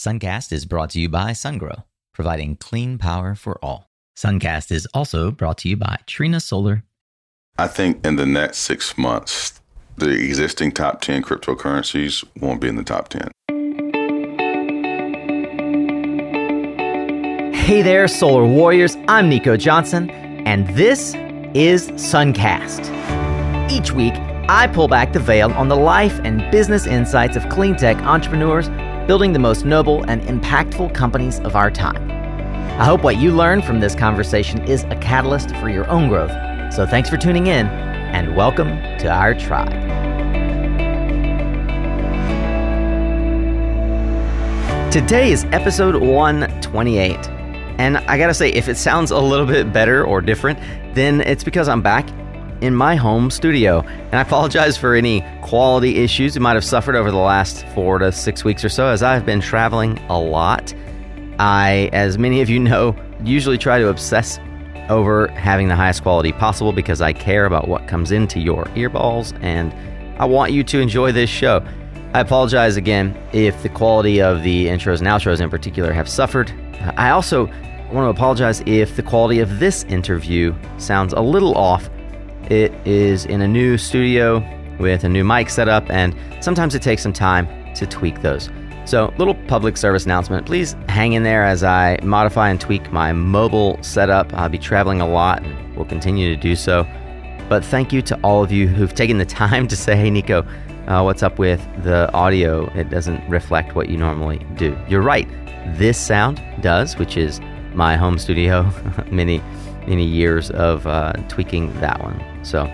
Suncast is brought to you by SunGrow, providing clean power for all. Suncast is also brought to you by Trina Solar. I think in the next six months, the existing top 10 cryptocurrencies won't be in the top 10. Hey there, Solar Warriors. I'm Nico Johnson, and this is Suncast. Each week, I pull back the veil on the life and business insights of clean tech entrepreneurs building the most noble and impactful companies of our time. I hope what you learn from this conversation is a catalyst for your own growth. So thanks for tuning in, and welcome to our tribe. Today is episode 128. And I gotta say, if it sounds a little bit better or different, then it's because I'm back in my home studio. And I apologize for any quality issues you might have suffered over the last four to six weeks or so, as I've been traveling a lot. I, as many of you know, usually try to obsess over having the highest quality possible because I care about what comes into your earballs and I want you to enjoy this show. I apologize again if the quality of the intros and outros in particular have suffered. I also want to apologize if the quality of this interview sounds a little off. It is in a new studio with a new mic setup, and sometimes it takes some time to tweak those. So, little public service announcement. Please hang in there as I modify and tweak my mobile setup. I'll be traveling a lot and will continue to do so. But thank you to all of you who've taken the time to say, hey, Nico, uh, what's up with the audio? It doesn't reflect what you normally do. You're right. This sound does, which is my home studio. many, many years of uh, tweaking that one. So,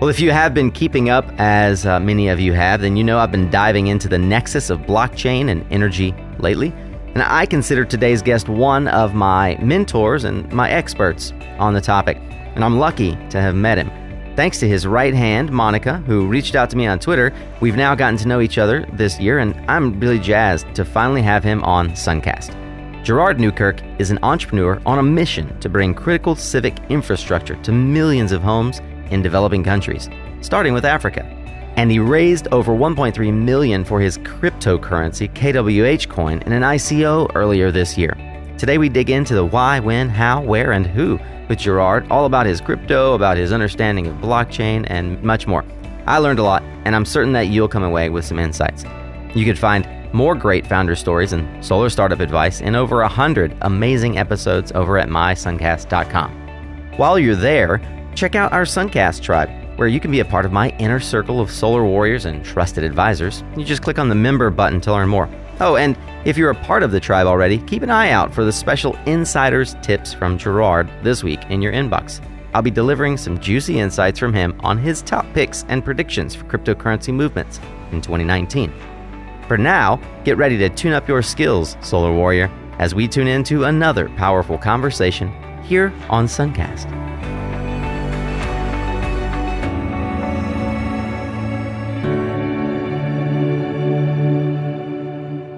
well, if you have been keeping up, as uh, many of you have, then you know I've been diving into the nexus of blockchain and energy lately. And I consider today's guest one of my mentors and my experts on the topic. And I'm lucky to have met him. Thanks to his right hand, Monica, who reached out to me on Twitter, we've now gotten to know each other this year, and I'm really jazzed to finally have him on Suncast. Gerard Newkirk is an entrepreneur on a mission to bring critical civic infrastructure to millions of homes in developing countries, starting with Africa. And he raised over 1.3 million for his cryptocurrency KWH coin in an ICO earlier this year. Today we dig into the why, when, how, where, and who with Gerard, all about his crypto, about his understanding of blockchain, and much more. I learned a lot, and I'm certain that you'll come away with some insights. You can find more great founder stories and solar startup advice in over 100 amazing episodes over at mysuncast.com. While you're there, check out our Suncast tribe, where you can be a part of my inner circle of solar warriors and trusted advisors. You just click on the member button to learn more. Oh, and if you're a part of the tribe already, keep an eye out for the special insiders tips from Gerard this week in your inbox. I'll be delivering some juicy insights from him on his top picks and predictions for cryptocurrency movements in 2019. For now, get ready to tune up your skills, Solar Warrior, as we tune into another powerful conversation here on Suncast.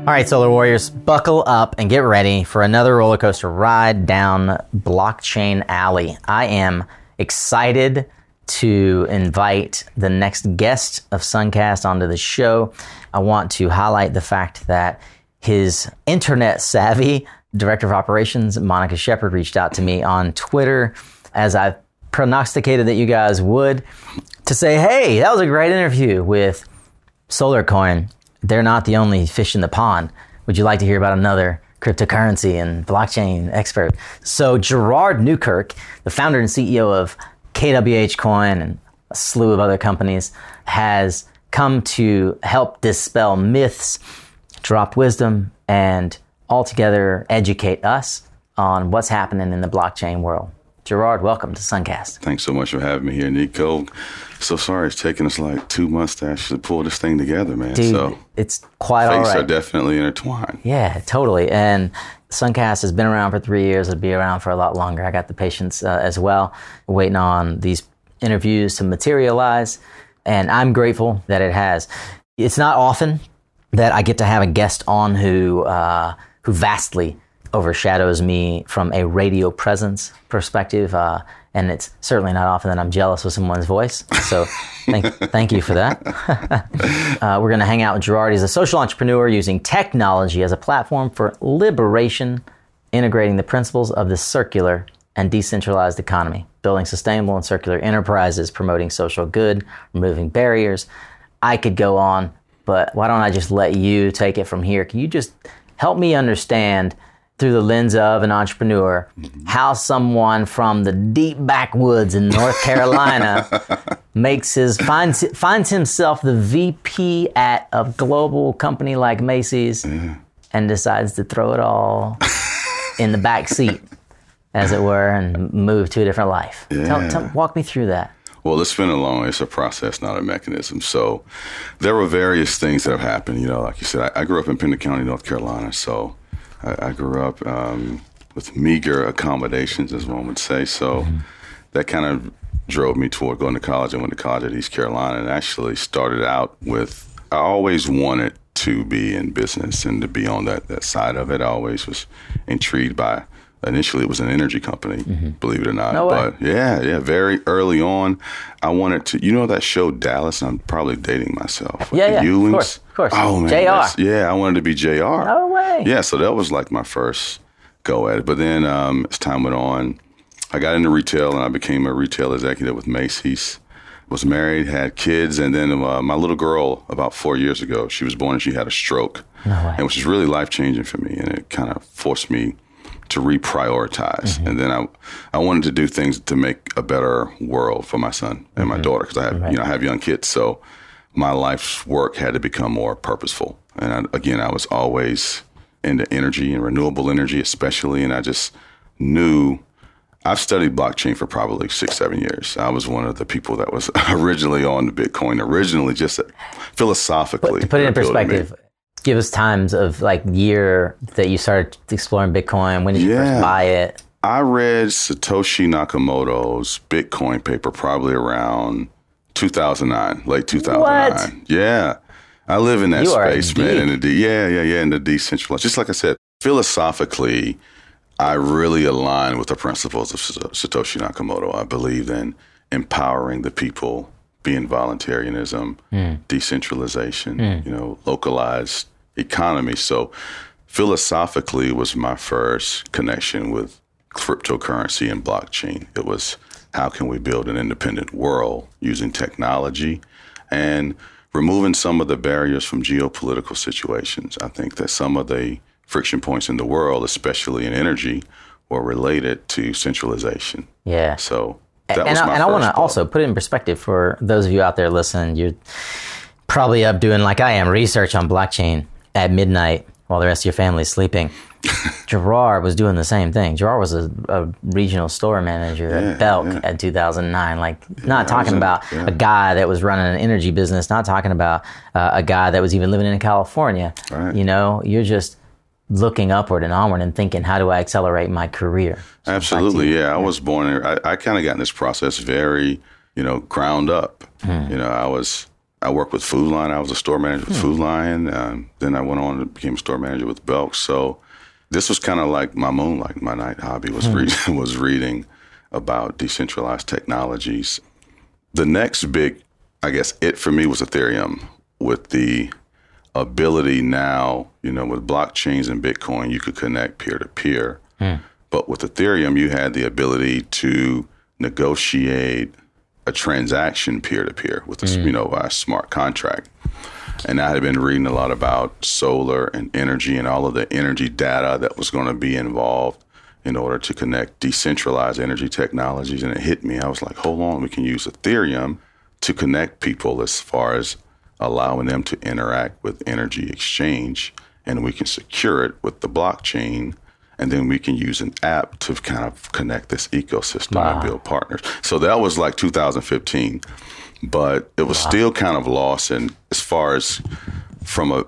All right, Solar Warriors, buckle up and get ready for another roller coaster ride down Blockchain Alley. I am excited to invite the next guest of Suncast onto the show. I want to highlight the fact that his internet savvy director of operations, Monica Shepard, reached out to me on Twitter as I prognosticated that you guys would to say, hey, that was a great interview with SolarCoin they're not the only fish in the pond. Would you like to hear about another cryptocurrency and blockchain expert? So, Gerard Newkirk, the founder and CEO of KWH Coin and a slew of other companies, has come to help dispel myths, drop wisdom, and altogether educate us on what's happening in the blockchain world. Gerard, welcome to Suncast. Thanks so much for having me here, Nico. So sorry it's taken us like two months to actually pull this thing together, man. Dude, so it's quite all right. are definitely intertwined. Yeah, totally. And Suncast has been around for three years. It'll be around for a lot longer. I got the patience uh, as well, waiting on these interviews to materialize. And I'm grateful that it has. It's not often that I get to have a guest on who uh, who vastly overshadows me from a radio presence perspective. Uh, and it's certainly not often that I'm jealous of someone's voice. So thank, thank you for that. uh, we're going to hang out with Gerard. He's a social entrepreneur using technology as a platform for liberation, integrating the principles of the circular and decentralized economy, building sustainable and circular enterprises, promoting social good, removing barriers. I could go on, but why don't I just let you take it from here? Can you just help me understand? through the lens of an entrepreneur, mm-hmm. how someone from the deep backwoods in North Carolina makes his finds finds himself the VP at a global company like Macy's mm-hmm. and decides to throw it all in the back seat, as it were, and move to a different life. Yeah. Tell, tell, walk me through that. Well, it's been a long, it's a process, not a mechanism. So there were various things that have happened. You know, like you said, I, I grew up in Pender County, North Carolina. So I, I grew up um, with meager accommodations, as one would say. So mm-hmm. that kind of drove me toward going to college. I went to college at East Carolina and actually started out with, I always wanted to be in business and to be on that, that side of it. I always was intrigued by initially it was an energy company, mm-hmm. believe it or not. No but yeah, yeah, very early on, I wanted to. You know that show Dallas? I'm probably dating myself. Yeah, yeah, Ewings? of course, of course. Oh man, Jr. Yeah, I wanted to be Jr. No way. Yeah, so that was like my first go at it. But then um, as time went on, I got into retail and I became a retail executive with Macy's. Was married, had kids, and then uh, my little girl, about four years ago, she was born and she had a stroke, no way. and which was really life changing for me, and it kind of forced me to reprioritize. Mm-hmm. And then I, I wanted to do things to make a better world for my son and mm-hmm. my daughter because I have, right. you know, I have young kids. So my life's work had to become more purposeful. And I, again, I was always into energy and renewable energy, especially. And I just knew I've studied blockchain for probably six, seven years. I was one of the people that was originally on Bitcoin, originally just philosophically. To put it in perspective, give us times of like year that you started exploring Bitcoin. When did you yeah. first buy it? I read Satoshi Nakamoto's Bitcoin paper probably around 2009, late 2009. What? Yeah. I live in that you space, man. In the de- yeah, yeah, yeah, in the decentralized. Just like I said, philosophically, I really align with the principles of Satoshi Nakamoto. I believe in empowering the people being voluntarianism, mm. decentralization, mm. you know, localized economy. So philosophically was my first connection with cryptocurrency and blockchain. It was how can we build an independent world using technology and removing some of the barriers from geopolitical situations. I think that some of the friction points in the world, especially in energy, were related to centralization. Yeah. So that and, I, and I want to also put it in perspective for those of you out there listening. You're probably up doing like I am research on blockchain at midnight while the rest of your family is sleeping. Gerard was doing the same thing. Gerard was a, a regional store manager yeah, at Belk yeah. at 2009. Like, yeah, not talking about a guy that was running an energy business, not talking about uh, a guy that was even living in California. Right. You know, you're just looking upward and onward and thinking, how do I accelerate my career? So Absolutely, yeah. I was born. I, I kind of got in this process very, you know, ground up. Hmm. You know, I was. I worked with Food Lion. I was a store manager with hmm. Food Lion. Um, then I went on and became a store manager with Belk. So this was kind of like my moonlight. My night hobby was hmm. reading was reading about decentralized technologies. The next big, I guess, it for me was Ethereum with the ability now, you know, with blockchains and Bitcoin, you could connect peer to peer. But with Ethereum, you had the ability to negotiate a transaction peer to peer with a mm. you know a smart contract. And I had been reading a lot about solar and energy and all of the energy data that was going to be involved in order to connect decentralized energy technologies. And it hit me. I was like, hold on, we can use Ethereum to connect people as far as allowing them to interact with energy exchange, and we can secure it with the blockchain. And then we can use an app to kind of connect this ecosystem wow. and build partners. So that was like 2015, but it was wow. still kind of lost. And as far as from a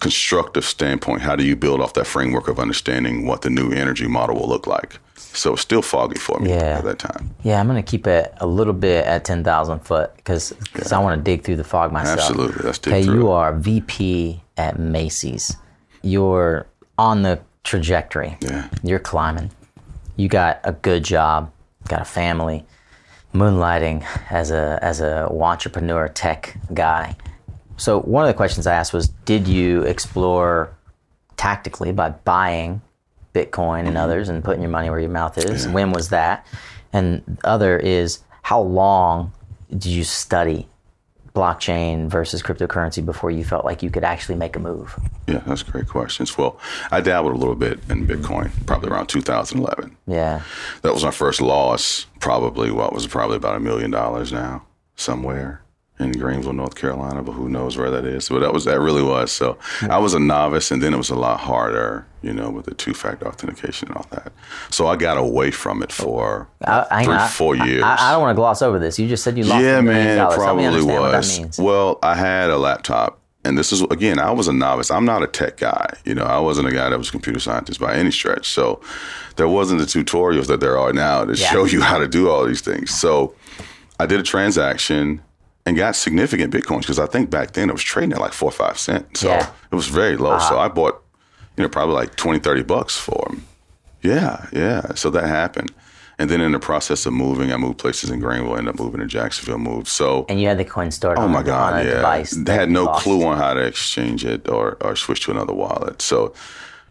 constructive standpoint, how do you build off that framework of understanding what the new energy model will look like? So it's still foggy for me yeah. at that time. Yeah, I'm going to keep it a little bit at 10,000 foot because yeah. I want to dig through the fog myself. Absolutely. Let's dig okay, through you are VP at Macy's. You're on the trajectory. Yeah. You're climbing. You got a good job. got a family, moonlighting as a as a entrepreneur tech guy. So one of the questions I asked was, did you explore tactically by buying Bitcoin and mm-hmm. others and putting your money where your mouth is? Yeah. When was that? And other is, how long did you study blockchain versus cryptocurrency before you felt like you could actually make a move? Yeah, that's great questions. Well, I dabbled a little bit in Bitcoin, probably around 2011. Yeah. That was my first loss. Probably what was probably about a million dollars now, somewhere in Greenville, North Carolina, but who knows where that is. But that was that really was. So I was a novice, and then it was a lot harder, you know, with the two-factor authentication and all that. So I got away from it for I, three, I- four years. I, I don't want to gloss over this. You just said you lost yeah, man, it dollars. Help me probably was. Well, I had a laptop, and this is again, I was a novice. I'm not a tech guy. You know, I wasn't a guy that was a computer scientist by any stretch. So there wasn't the tutorials that there are now to Yeah. show you how to do all these things. So I did a transaction and got significant bitcoins because I think back then it was trading at like four or five cents. So Yeah. Uh-huh. it was very low. So I bought, you know, probably like 20, 30 bucks for them. Yeah, yeah. So that happened. And then in the process of moving, I moved places in Greenville, ended up moving to Jacksonville, moved. So And you had the coin stored Oh on, my God! yeah, device. they had no lost. clue on how to exchange it or or switch to another wallet. So,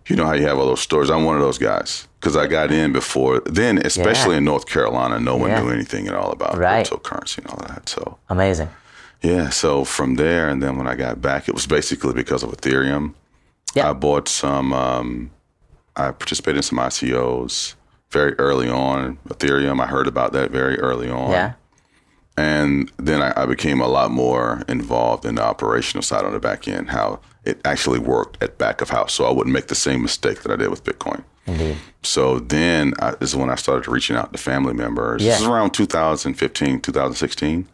you know how you have all those stores. I'm one of those guys because I got in before then, especially Yeah. in North Carolina. No one Yeah. knew anything at all about Right. cryptocurrency and all that. So, Amazing. yeah. So from there, and then when I got back, it was basically because of Ethereum. Yeah. I bought some. Um, I participated in some ICOs very early on. Ethereum. I heard about that very early on. Yeah. And then I, I became a lot more involved in the operational side on the back end, how it actually worked at back of house. So I wouldn't make the same mistake that I did with Bitcoin. Indeed. So then I, this is when I started reaching out to family members. Yeah. This is around 2015, 2016,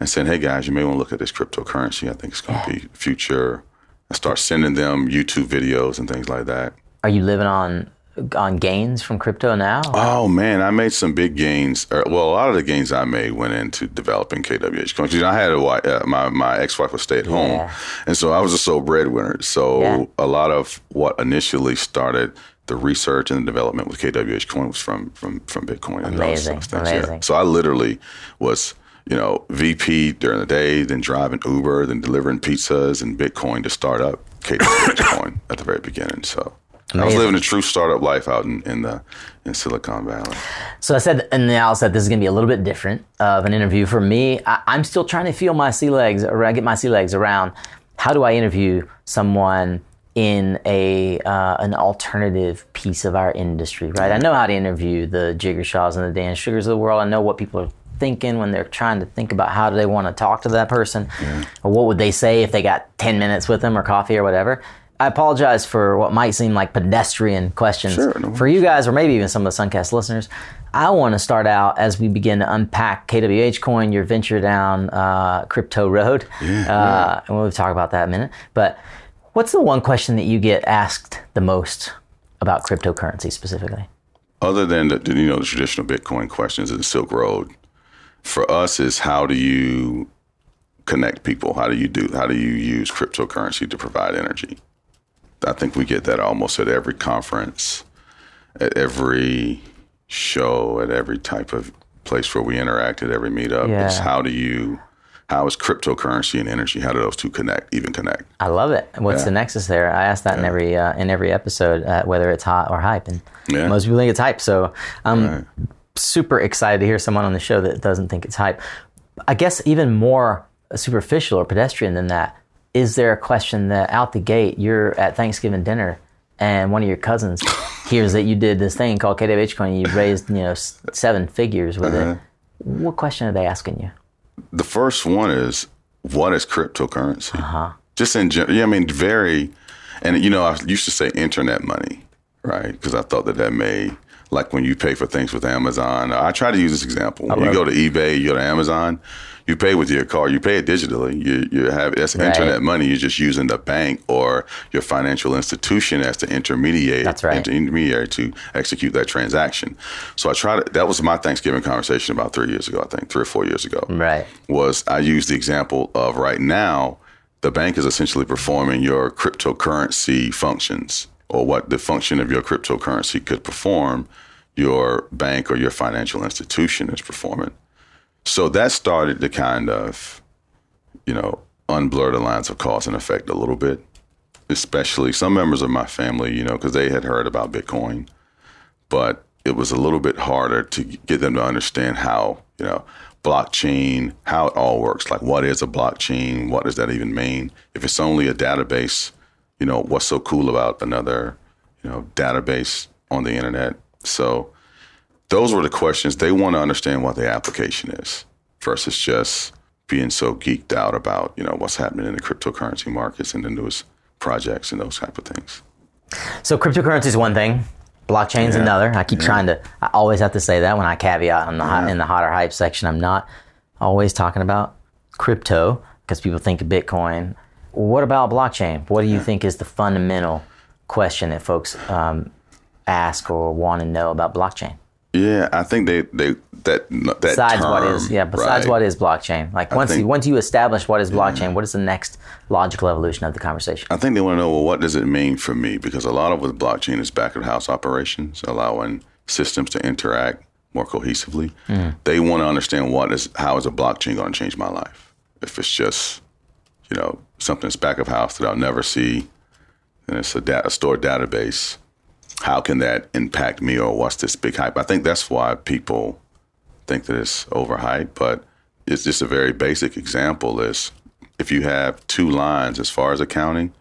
and saying, hey guys, you may want to look at this cryptocurrency. I think it's going to be future. I start sending them YouTube videos and things like that. Are you living on on gains from crypto now? Oh man, I made some big gains. Or, well, a lot of the gains I made went into developing KWH coins. You know, I had a wife, uh, my my ex wife was stay at home, Yeah. and so I was a sole breadwinner. So Yeah. a lot of what initially started the research and the development with KWH coin was from from from Bitcoin and those Amazing, of things. amazing. So I literally was. You know, VP during the day, then driving Uber, then delivering pizzas and Bitcoin to start up KWH coin at the very beginning. So I was living a true startup life out in, in the in Silicon Valley. So I said, and now I said this is going to be a little bit different of an interview for me. I, I'm still trying to feel my sea legs, around, get my sea legs around. How do I interview someone in a uh, an alternative piece of our industry? Right. I know how to interview the Jigar Shahs and the Dan Shugars of the world. I know what people are thinking when they're trying to think about how do they want to talk to that person, or what would they say if they got 10 minutes with them or coffee or whatever. I apologize for what might seem like pedestrian questions Sure, no for you guys, or maybe even some of the Suncast listeners. I want to start out as we begin to unpack KWH Coin, your venture down uh, crypto road, uh, and we'll talk about that in a minute. But what's the one question that you get asked the most about cryptocurrency specifically? other than the, you know the traditional Bitcoin questions in the Silk Road, for us is how do you connect people? How do you do? How do you use cryptocurrency to provide energy? I think we get that almost at every conference, at every show, at every type of place where we interact, at every meetup. Yeah. It's how do you, how is cryptocurrency and energy? How do those two connect? Even connect? I love it. What's Yeah. the nexus there? I ask that in every uh, in every episode, uh, whether it's hot or hype, and Yeah. most people think it's hype. So I'm Right. super excited to hear someone on the show that doesn't think it's hype. I guess even more superficial or pedestrian than that. Is there a question that out the gate you're at Thanksgiving dinner and one of your cousins hears that you did this thing called KWH coin, you raised you know seven figures with Uh-huh. it? What question are they asking you? The first one is what is cryptocurrency? Uh-huh. Just in general, yeah, I mean, very, and you know, I used to say internet money, right? Because I thought that that may, like when you pay for things with Amazon. I try to use this example. When you go to eBay, you go to Amazon, you pay with your card, you pay it digitally. You you have that's Right. internet money. You're just using the bank or your financial institution as the intermediate. That's right. inter- intermediary to execute that transaction. So I tried. to. That was my Thanksgiving conversation about three years ago. I think three or four years ago Right. was I used the example of right now, the bank is essentially performing your cryptocurrency functions or what the function of your cryptocurrency could perform your bank or your financial institution is performing. So that started to kind of, you know, unblur the lines of cause and effect a little bit, especially some members of my family, you know, because they had heard about Bitcoin, but it was a little bit harder to get them to understand how, you know, blockchain, how it all works. Like, what is a blockchain? What does that even mean? If it's only a database, you know, what's so cool about another, you know, database on the internet? So, those were the questions. They want to understand what the application is versus just being so geeked out about, you know, what's happening in the cryptocurrency markets and the newest projects and those type of things. So, cryptocurrency is one thing. Blockchain's Yeah. another. I keep Yeah. trying to. I always have to say that when I caveat on the Yeah. in the hotter hype section. I'm not always talking about crypto because people think of Bitcoin. What about blockchain? What do you think is the fundamental question that folks um, ask or want to know about blockchain? Yeah, I think they they that that Besides what term, is yeah. Besides right? what is blockchain? Like once think- you, once you establish what is blockchain, what is the next logical evolution of the conversation? I think they want to know well, what does it mean for me? Because a lot of with blockchain is back of house operations, allowing systems to interact more cohesively. Mm. They want to understand what is how is a blockchain going to change my life? If it's just you know something that's back of house that I'll never see, and it's a, da- a stored database. How can that impact me, or what's this big hype? I think that's why people think that it's overhyped, but it's just a very basic example. Is if you have two lines as far as accounting,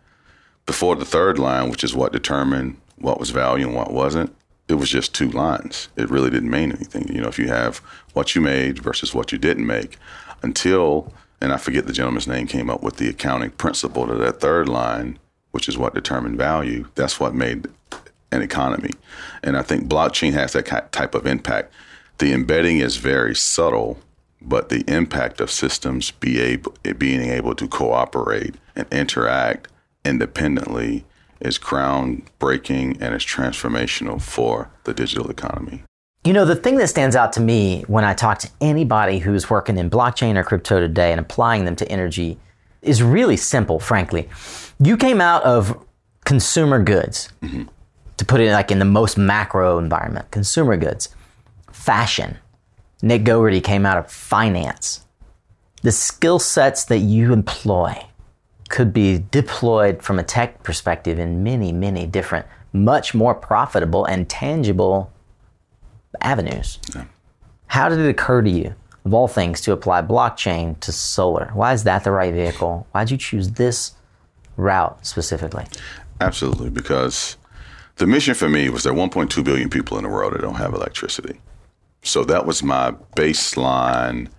before the third line, which is what determined what was value and what wasn't, it was just two lines. It really didn't mean anything. You know, if you have what you made versus what you didn't make, until and I forget the gentleman's name came up with the accounting principle to that third line, which is what determined value. That's what made an economy, and I think blockchain has that type of impact. The embedding is very subtle, but the impact of systems be able, being able to cooperate and interact independently is groundbreaking and is transformational for the digital economy. You know, the thing that stands out to me when I talk to anybody who's working in blockchain or crypto today and applying them to energy is really simple, frankly. You came out of consumer goods, mm-hmm. To put it like in the most macro environment, consumer goods, fashion. Nick Gogerty came out of finance. The skill sets that you employ could be deployed from a tech perspective in many, many different, much more profitable and tangible avenues. How did it occur to you, of all things, to apply blockchain to solar? Why is that the right vehicle? Why did you choose this route specifically? Absolutely, because the mission for me was there are 1.2 billion people in the world that don't have electricity. So that was my baseline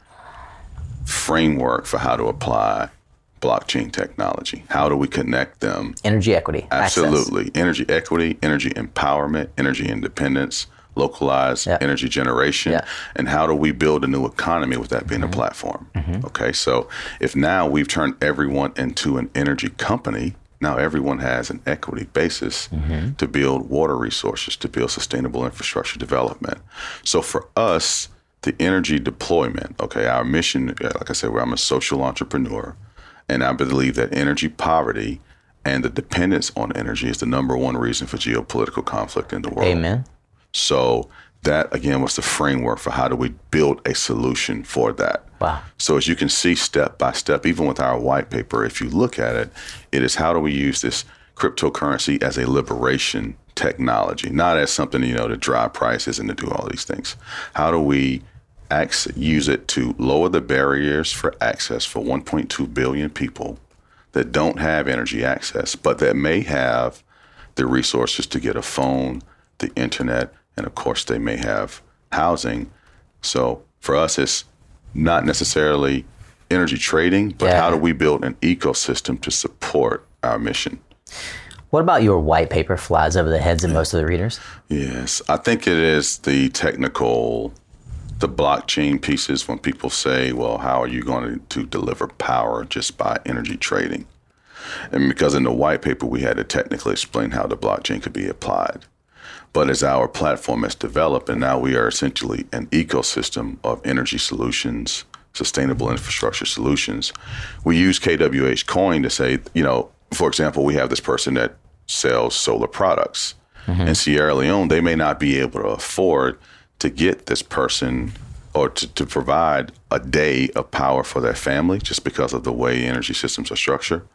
framework for how to apply blockchain technology. How do we connect them? Energy equity. access. Absolutely. Energy equity, energy empowerment, energy independence, localized Yeah. energy generation, Yeah. and how do we build a new economy with that being a mm-hmm. platform? Mm-hmm. Okay, so if now we've turned everyone into an energy company, now everyone has an equity basis to build water resources, to build sustainable infrastructure development. So for us, the energy deployment, okay, our mission, uh, like I said, where I'm a social entrepreneur, and I believe that energy poverty and the dependence on energy is the number one reason for geopolitical conflict in the world. Amen. So that again was the framework for how do we build a solution for that. Wow. So as you can see step by step, even with our white paper, if you look at it, it is how do we use this cryptocurrency as a liberation technology, not as something, you know, to drive prices and to do all these things. How do we ac- use it to lower the barriers for access for 1.2 billion people that don't have energy access, but that may have the resources to get a phone, the internet, and of course they may have housing. So for us, it's not necessarily energy trading, but Yeah. how do we build an ecosystem to support our mission? What about your white paper flies over the heads of most of the readers? Yes, I think it is the technical, the blockchain pieces when people say, well, how are you going to deliver power just by energy trading? And because in the white paper, we had to technically explain how the blockchain could be applied. But as our platform has developed, and now we are essentially an ecosystem of energy solutions, sustainable infrastructure solutions, we use KWH Coin to say, you know, for example, we have this person that sells solar products. Mm-hmm. In Sierra Leone, they may not be able to afford to get this person or to, to provide a day of power for their family just because of the way energy systems are structured.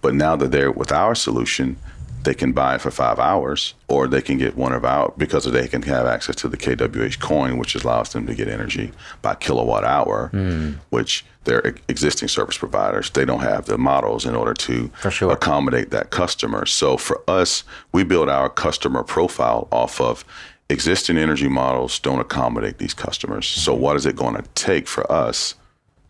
But now that they're with our solution, they can buy for five hours, or they can get one of our because they can have access to the KWH coin, which allows them to get energy by kilowatt hour, hmm. which their existing service providers they don't have the models in order to sure. accommodate that customer. So for us, we build our customer profile off of existing energy models don't accommodate these customers. So what is it going to take for us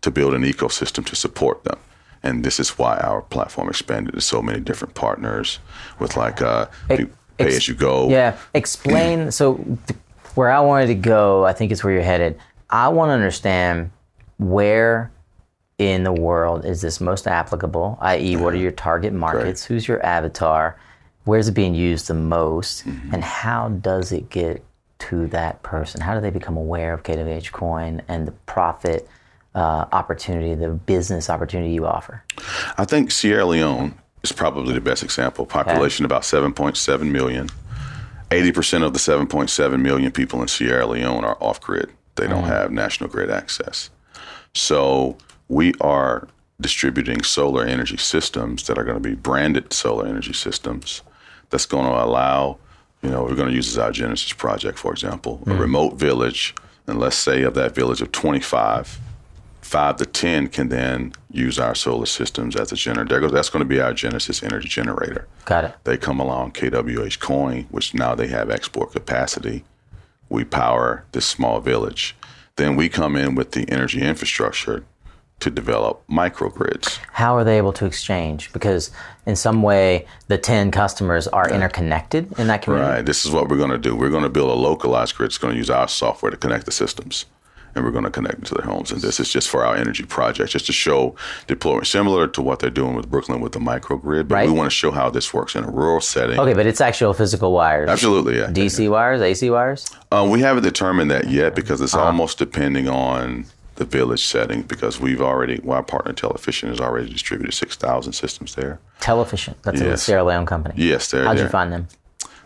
to build an ecosystem to support them? And this is why our platform expanded to so many different partners with like uh, Ex- pay as you go. Yeah. Explain. so, th- where I wanted to go, I think is where you're headed. I want to understand where in the world is this most applicable, i.e., what are your target markets? Who's your avatar? Where's it being used the most? And how does it get to that person? How do they become aware of KWH Coin and the profit uh, opportunity, the business opportunity you offer? I think Sierra Leone is probably the best example. Population about 7.7 million. 80% of the 7.7 million people in Sierra Leone are off grid. They don't have national grid access. So we are distributing solar energy systems that are going to be branded solar energy systems that's going to allow, you know, we're going to use as our Genesis project, for example, a remote village. And let's say of that village of 25, five to 10 can then use our solar systems as a generator. That's going to be our Genesis energy generator. Got it. They come along KWH Coin, which now they have export capacity. We power this small village. Then we come in with the energy infrastructure to develop microgrids. how are they able to exchange? Because in some way, the 10 customers are interconnected in that community. Right. This is what we're going to do. We're going to build a localized grid. It's going to use our software to connect the systems. And we're going to connect them to their homes. And this is just for our energy project, just to show deployment, similar to what they're doing with Brooklyn with the microgrid. But Right. we want to show how this works in a rural setting. Okay, but it's actual physical wires. Absolutely, yeah. DC wires, AC wires? Uh, we haven't determined that yet because it's almost depending on the village setting because we've already, well, our partner Television has already distributed 6,000 systems there. Television. That's a Sierra Leone company. Yes, they're How'd there. you find them?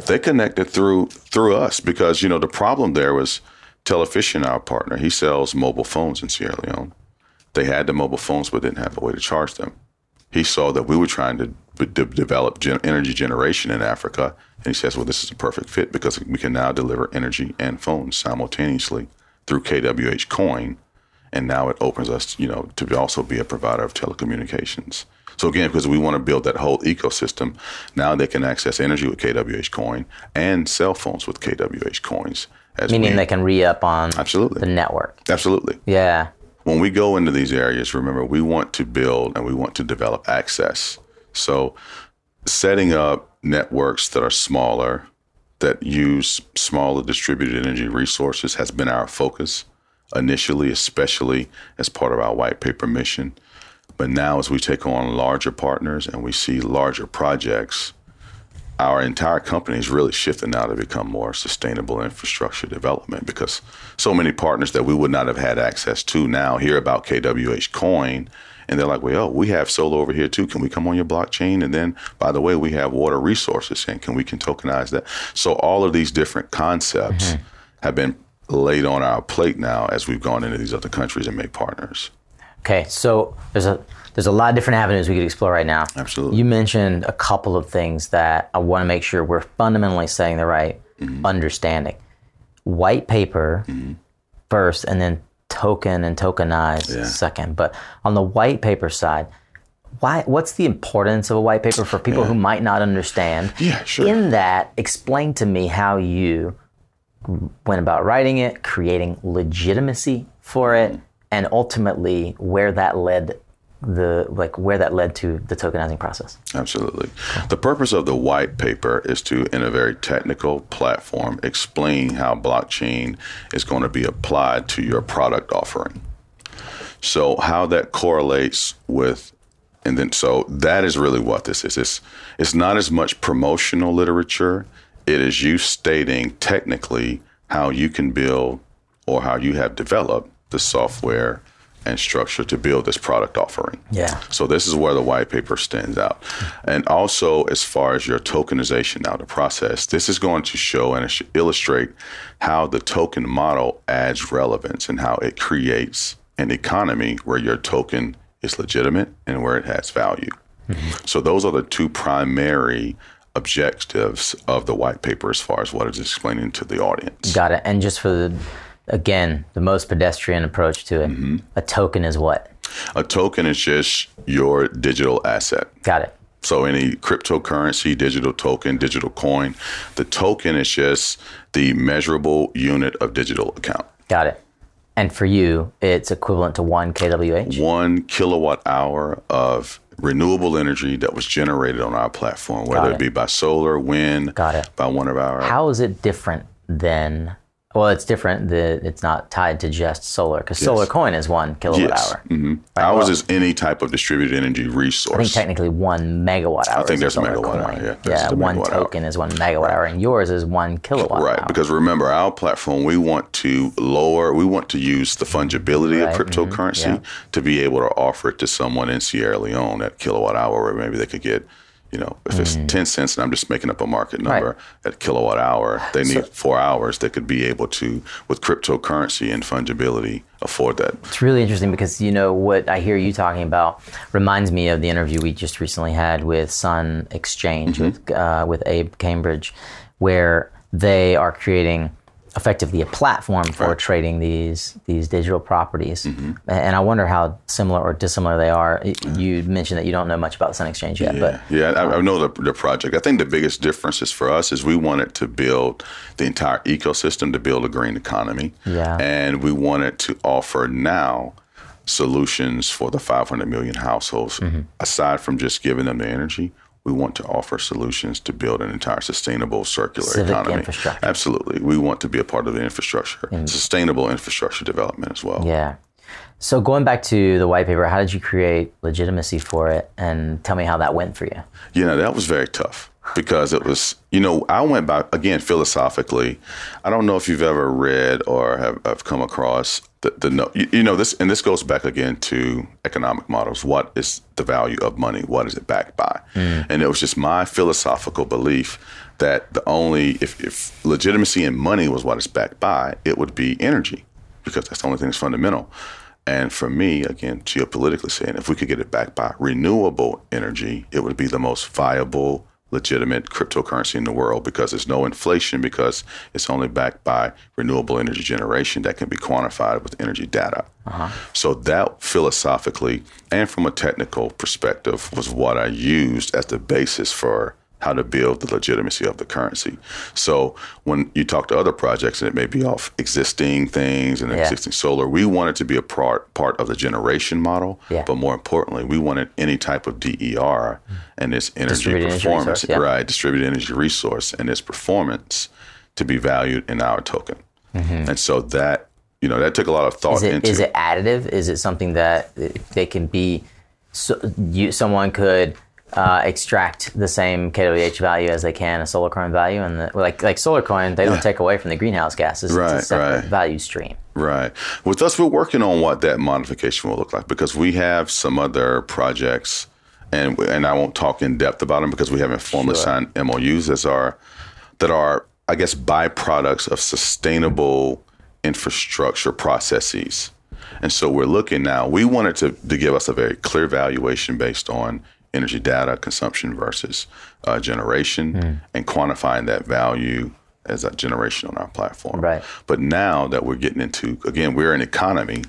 They connected through through us because, you know, the problem there was Television, our partner, he sells mobile phones in Sierra Leone. They had the mobile phones but didn't have a way to charge them. He saw that we were trying to de- develop gen- energy generation in Africa, and he says, "Well, this is a perfect fit because we can now deliver energy and phones simultaneously through KWH Coin, and now it opens us, you know, to also be a provider of telecommunications." So again, because we want to build that whole ecosystem, now they can access energy with KWH Coin and cell phones with KWH coins. As Meaning we, they can re up on absolutely, the network. absolutely Yeah. when we go into these areas, remember, we want to build and we want to develop access. So, setting up networks that are smaller, that use smaller distributed energy resources has been our focus initially, especially as part of our white paper mission. But now, as we take on larger partners and we see larger projects, our entire company is really shifting now to become more sustainable infrastructure development because so many partners that we would not have had access to now hear about KWH Coin and they're like, well, oh, we have solar over here too. Can we come on your blockchain? And then, by the way, we have water resources and can we can tokenize that? So all of these different concepts mm-hmm. have been laid on our plate now as we've gone into these other countries and made partners. Okay, so there's a there's a lot of different avenues we could explore right now. Absolutely. You mentioned a couple of things that I want to make sure we're fundamentally saying the right Mm-hmm. understanding. White paper first, and then token and tokenize Yeah. second. But on the white paper side, why? What's the importance of a white paper for people who might not understand? Yeah, sure. In that, explain to me how you went about writing it, creating legitimacy for it, and ultimately where that led the like where that led to the tokenizing process. Absolutely. The purpose of the white paper is to, in a very technical platform, explain how blockchain is going to be applied to your product offering. So, how that correlates with, and then, so that is really what this is. It's, it's not as much promotional literature, it is you stating technically how you can build or how you have developed the software and structure to build this product offering. Yeah. So this is where the white paper stands out. And also, as far as your tokenization now, the process, this is going to show and illustrate how the token model adds relevance and how it creates an economy where your token is legitimate and where it has value. Mm-hmm. So those are the two primary objectives of the white paper as far as what it's explaining to the audience. Got it. And just for the again, the most pedestrian approach to it, mm-hmm. a token is what? A token is just your digital asset. Got it. So any cryptocurrency, digital token, digital coin, the token is just the measurable unit of digital account. Got it. And for you, it's equivalent to one kWh? One kilowatt hour of renewable energy that was generated on our platform, whether it. it. be by solar, wind, Got it. by one of our. How is it different than well, it's different. The, it's not tied to just solar because yes. solar coin is one kilowatt yes. hour. Mm-hmm. Right? Ours well, is any type of distributed energy resource. I think technically one megawatt hour. I think there's a megawatt coin. hour. Yeah, yeah one token hour. is one megawatt right. hour, and yours is one kilowatt. Hour. Right, hour. because remember, our platform we want to lower. We want to use the fungibility right. of mm-hmm. cryptocurrency mm-hmm. yeah. to be able to offer it to someone in Sierra Leone at kilowatt hour, where maybe they could get you know, if it's mm. 10 cents and I'm just making up a market number right. at kilowatt hour, they need so, four hours. They could be able to, with cryptocurrency and fungibility, afford that. It's really interesting because, you know, what I hear you talking about reminds me of the interview we just recently had with Sun Exchange mm-hmm. with, uh, with Abe Cambridge, where they are creating effectively a platform for right. trading these these digital properties. Mm-hmm. And I wonder how similar or dissimilar they are. You mentioned that you don't know much about Sun Exchange yet, yeah. but yeah, I, I know the, the project. I think the biggest difference is for us is we wanted to build the entire ecosystem to build a green economy. Yeah, and we wanted to offer now solutions for the 500 million households mm-hmm. aside from just giving them the energy we want to offer solutions to build an entire sustainable circular Civic economy. Infrastructure. Absolutely. We want to be a part of the infrastructure, mm. sustainable infrastructure development as well. Yeah. So going back to the white paper, how did you create legitimacy for it? And tell me how that went for you. Yeah, that was very tough because it was, you know, I went by, again, philosophically. I don't know if you've ever read or have, have come across the, the you, you, know, this, and this goes back again to economic models. What is the value of money? What is it backed by? Mm. And it was just my philosophical belief that the only, if, if legitimacy in money was what it's backed by, it would be energy because that's the only thing that's fundamental. And for me, again, geopolitically saying, if we could get it backed by renewable energy, it would be the most viable legitimate cryptocurrency in the world because there's no inflation because it's only backed by renewable energy generation that can be quantified with energy data. Uh-huh. So that philosophically and from a technical perspective was what I used as the basis for how to build the legitimacy of the currency. So when you talk to other projects and it may be off existing things and yeah. existing solar, we wanted to be a part part of the generation model. Yeah. But more importantly, we wanted any type of DER and its energy performance, energy resource, yeah. right, distributed energy resource and its performance to be valued in our token. Mm-hmm. And so that you know that took a lot of thought is it, into. Is it additive? Is it something that they can be? So you, someone could uh, extract the same KWH value as they can a solar coin value, and the, like like solar coin, they don't take away from the greenhouse gases. Right, it's a separate right. value stream. Right. With us, we're working on what that modification will look like because we have some other projects, and and I won't talk in depth about them because we haven't formally sure. signed MOUs as are that are I guess byproducts of sustainable infrastructure processes. And so we're looking now. We wanted to, to give us a very clear valuation based on energy data consumption versus uh, generation mm. and quantifying that value as a generation on our platform. Right. But now that we're getting into again, we're an economy.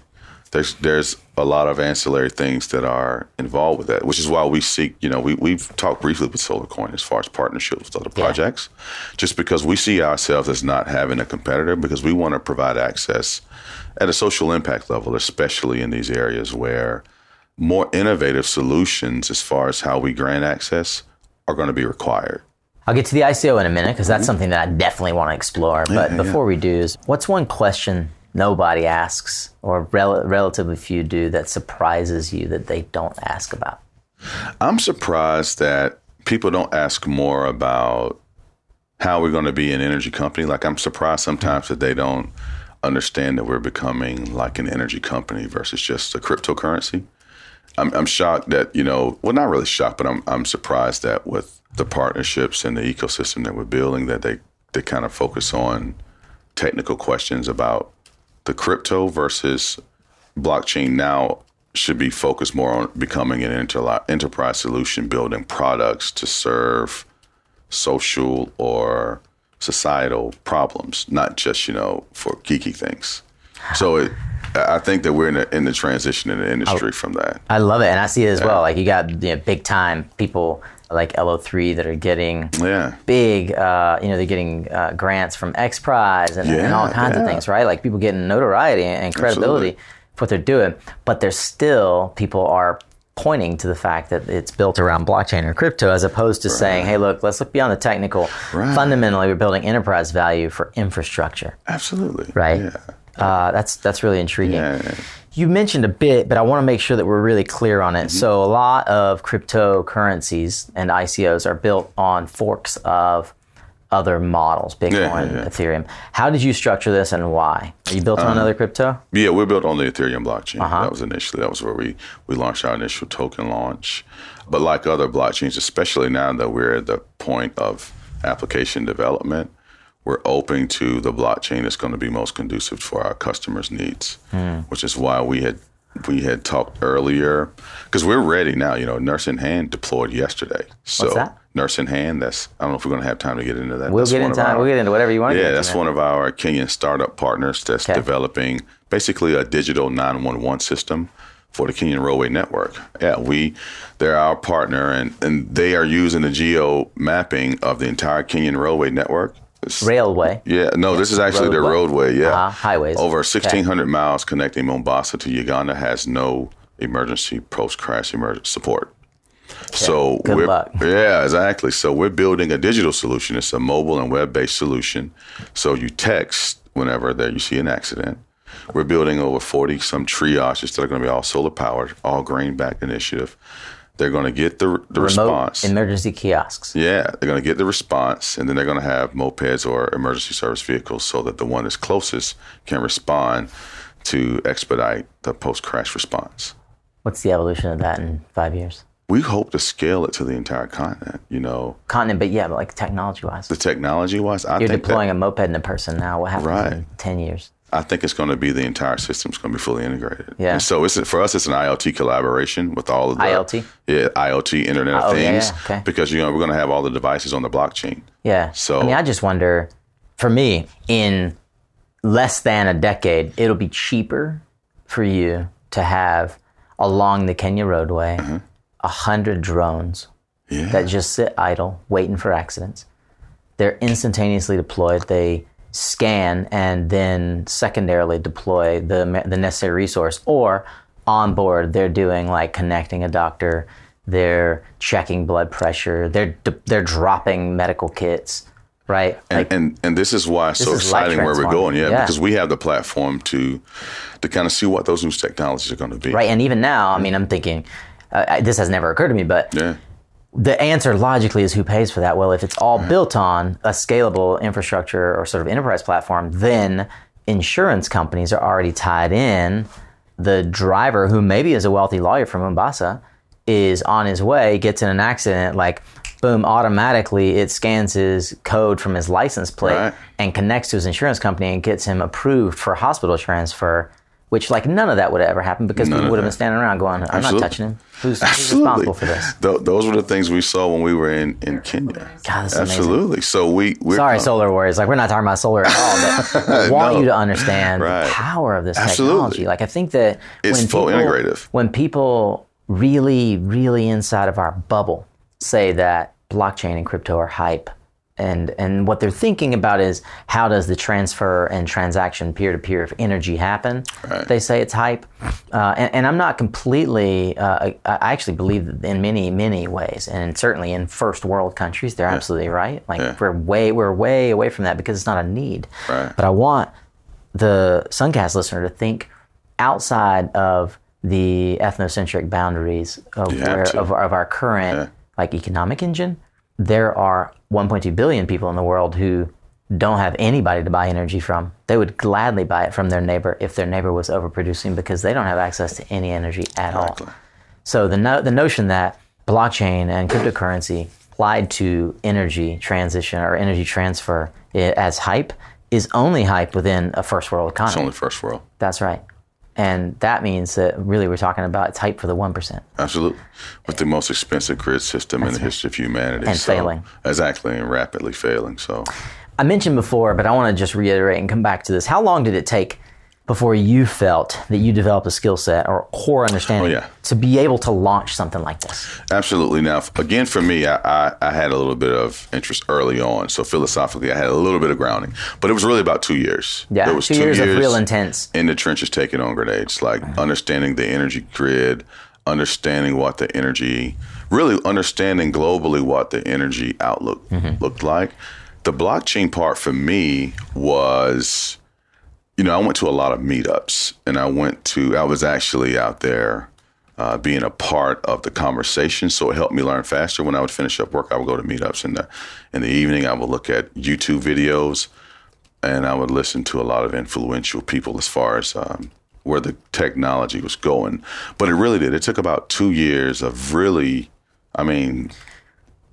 There's there's a lot of ancillary things that are involved with that, which is why we seek. You know, we we've talked briefly with SolarCoin as far as partnerships with other projects, just because we see ourselves as not having a competitor, because we want to provide access at a social impact level, especially in these areas where more innovative solutions as far as how we grant access are going to be required. I'll get to the ICO in a minute because that's mm-hmm. something that I definitely want to explore. But yeah, before yeah. we do, is what's one question nobody asks or rel- relatively few do that surprises you that they don't ask about? I'm surprised that people don't ask more about how we're going to be an energy company. Like I'm surprised sometimes that they don't understand that we're becoming like an energy company versus just a cryptocurrency. I'm, I'm shocked that you know, well, not really shocked, but I'm I'm surprised that with the partnerships and the ecosystem that we're building, that they they kind of focus on technical questions about the crypto versus blockchain now should be focused more on becoming an enterprise solution, building products to serve social or societal problems, not just you know for geeky things. So it, I think that we're in the, in the transition in the industry from that. I love it, and I see it as well. Like you got you know, big time people like LO3 that are getting Yeah. big, uh, you know, they're getting uh, grants from X Prize and, and all kinds of things, right? Like people getting notoriety and credibility Absolutely. for what they're doing. But there's still people are pointing to the fact that it's built around blockchain or crypto as opposed to saying, hey, look, let's look beyond the technical. Right. Fundamentally, we're building enterprise value for infrastructure, Absolutely. right? Yeah. Uh, that's that's really intriguing. Yeah. You mentioned a bit, but I want to make sure that we're really clear on it. Mm-hmm. So, a lot of cryptocurrencies and ICOs are built on forks of other models, Bitcoin, Yeah, yeah. Ethereum. How did you structure this and why? Are you built on Um, another crypto? Yeah, we're built on the Ethereum blockchain. Uh-huh. That was initially that was where we we launched our initial token launch. But like other blockchains, especially now that we're at the point of application development, we're open to the blockchain that's going to be most conducive for our customers' needs. Hmm. Which is why we had we had talked earlier because we're ready now. You know, Nurse in Hand deployed yesterday. So What's that? Nurse in Hand. That's I don't know if we're going to have time to get into that. We'll That's get one into our- we'll get into whatever you want to yeah, that's one of our Kenyan startup partners that's Okay. developing basically a digital 911 system for the Kenyan Railway Network. Yeah, we they're our partner and, and they are using the geo mapping of the entire Kenyan Railway Network. Railway. yeah, no, this is actually the roadway. roadway. Yeah, Uh-huh, highways. Over Okay. 1,600 miles connecting Mombasa to Uganda has no emergency post-crash emergency support. So Good we're luck. yeah, exactly. So we're building a digital solution. It's a mobile and web-based solution. So you text whenever there you see an accident. We're building over 40 some triages that are going to be all solar powered, all green backed initiative. They're going to get the the Remote response. emergency kiosks. Yeah, they're going to get the response, and then they're going to have mopeds or emergency service vehicles so that the one that's closest can respond to expedite the post crash response. What's the evolution of that in five years? We hope to scale it to the entire continent. You know, Continent, but yeah, but like technology wise. the technology wise, I You're think deploying that, a moped in a person now. What happens in 10 years? I think it's going to be the entire system's going to be fully integrated. Yeah. And so it's for us, it's an IoT collaboration with all of the IoT? Yeah, IoT Internet of Oh, Things. yeah, okay. Because you know we're going to have all the devices on the blockchain. Yeah. So- I mean, I just wonder, for me, in less than a decade, it'll be cheaper for you to have along the Kenya roadway a hundred drones Mm-hmm. Yeah. that just sit idle, waiting for accidents. They're instantaneously deployed. They scan and then secondarily deploy the the necessary resource. Or on board, they're doing like connecting a doctor. They're checking blood pressure. They're they're dropping medical kits. Right. and, and and this is why it's so exciting where we're going, yeah, Yeah. because we have the platform to to kind of see what those new technologies are going to be. Right. And even now, I mean, I'm thinking uh, I- this has never occurred to me, but Yeah. The answer logically is who pays for that? Well, if it's all mm-hmm. built on a scalable infrastructure or sort of enterprise platform, then insurance companies are already tied in. The driver, who maybe is a wealthy lawyer from Mombasa, is on his way, gets in an accident, like boom, automatically it scans his code from his license plate Right. and connects to his insurance company and gets him approved for hospital transfer. Which, like, none of that would have ever happened because None people would have been standing around going, "I'm Absolutely. not touching him. Who's, who's Absolutely. responsible for this?" Th- those were the things we saw when we were in, in Kenya. God, is amazing. Absolutely. So we we're Sorry, com- solar warriors. Like we're not talking about solar at all, but I want No. you to understand Right. the power of this Absolutely. technology. Like I think that It's when full people, integrative. when people really, really inside of our bubble say that blockchain and crypto are hype, and and what they're thinking about is how does the transfer and transaction peer to peer of energy happen? Right. They say it's hype, uh, and, and I'm not completely. Uh, I, I actually believe in many many ways, and certainly in first world countries, they're absolutely right. Like Yeah. we're way we're way away from that because it's not a need. Right. But I want the Suncast listener to think outside of the ethnocentric boundaries of where of, our- of our current Yeah. like economic engine. There are 1.2 billion people in the world who don't have anybody to buy energy from. They would gladly buy it from their neighbor if their neighbor was overproducing because they don't have access to any energy at Exactly. all. So the no- the notion that blockchain and cryptocurrency applied to energy transition or energy transfer as hype is only hype within a first world economy. It's only first world. That's right. And that means that really we're talking about it's hype for the 1%. Absolutely. With the most expensive grid system in the history of humanity. And so- failing. Exactly, and rapidly failing. So I mentioned before, but I want to just reiterate and come back to this. How long did it take before you felt that you developed a skill set or core understanding Oh, yeah. to be able to launch something like this? Absolutely. Now, again, for me, I, I, I had a little bit of interest early on. So philosophically, I had a little bit of grounding, but it was really about two years. Yeah, it was two years of real intense. in the trenches, taking on grenades, like understanding the energy grid, understanding what the energy, really understanding globally what the energy outlook Mm-hmm. looked like. The blockchain part for me was you know, I went to a lot of meetups and I went to, I was actually out there uh, being a part of the conversation. So it helped me learn faster. When I would finish up work, I would go to meetups in the, in the evening. I would look at YouTube videos and I would listen to a lot of influential people as far as um, where the technology was going. But it really did. It took about two years of really, I mean,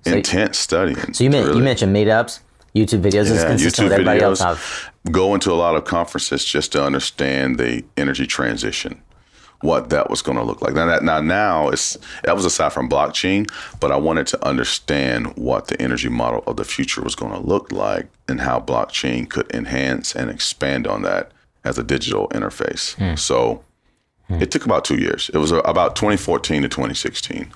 intense studying. So you, men- really- you mentioned meetups, YouTube videos, is yeah, consistent YouTube everybody videos. else. I've- Go into a lot of conferences just to understand the energy transition, what that was going to look like. Now, that, now, now it's that was aside from blockchain, but I wanted to understand what the energy model of the future was going to look like and how blockchain could enhance and expand on that as a digital interface. Hmm. So hmm. it took about two years. It was about 2014 to 2016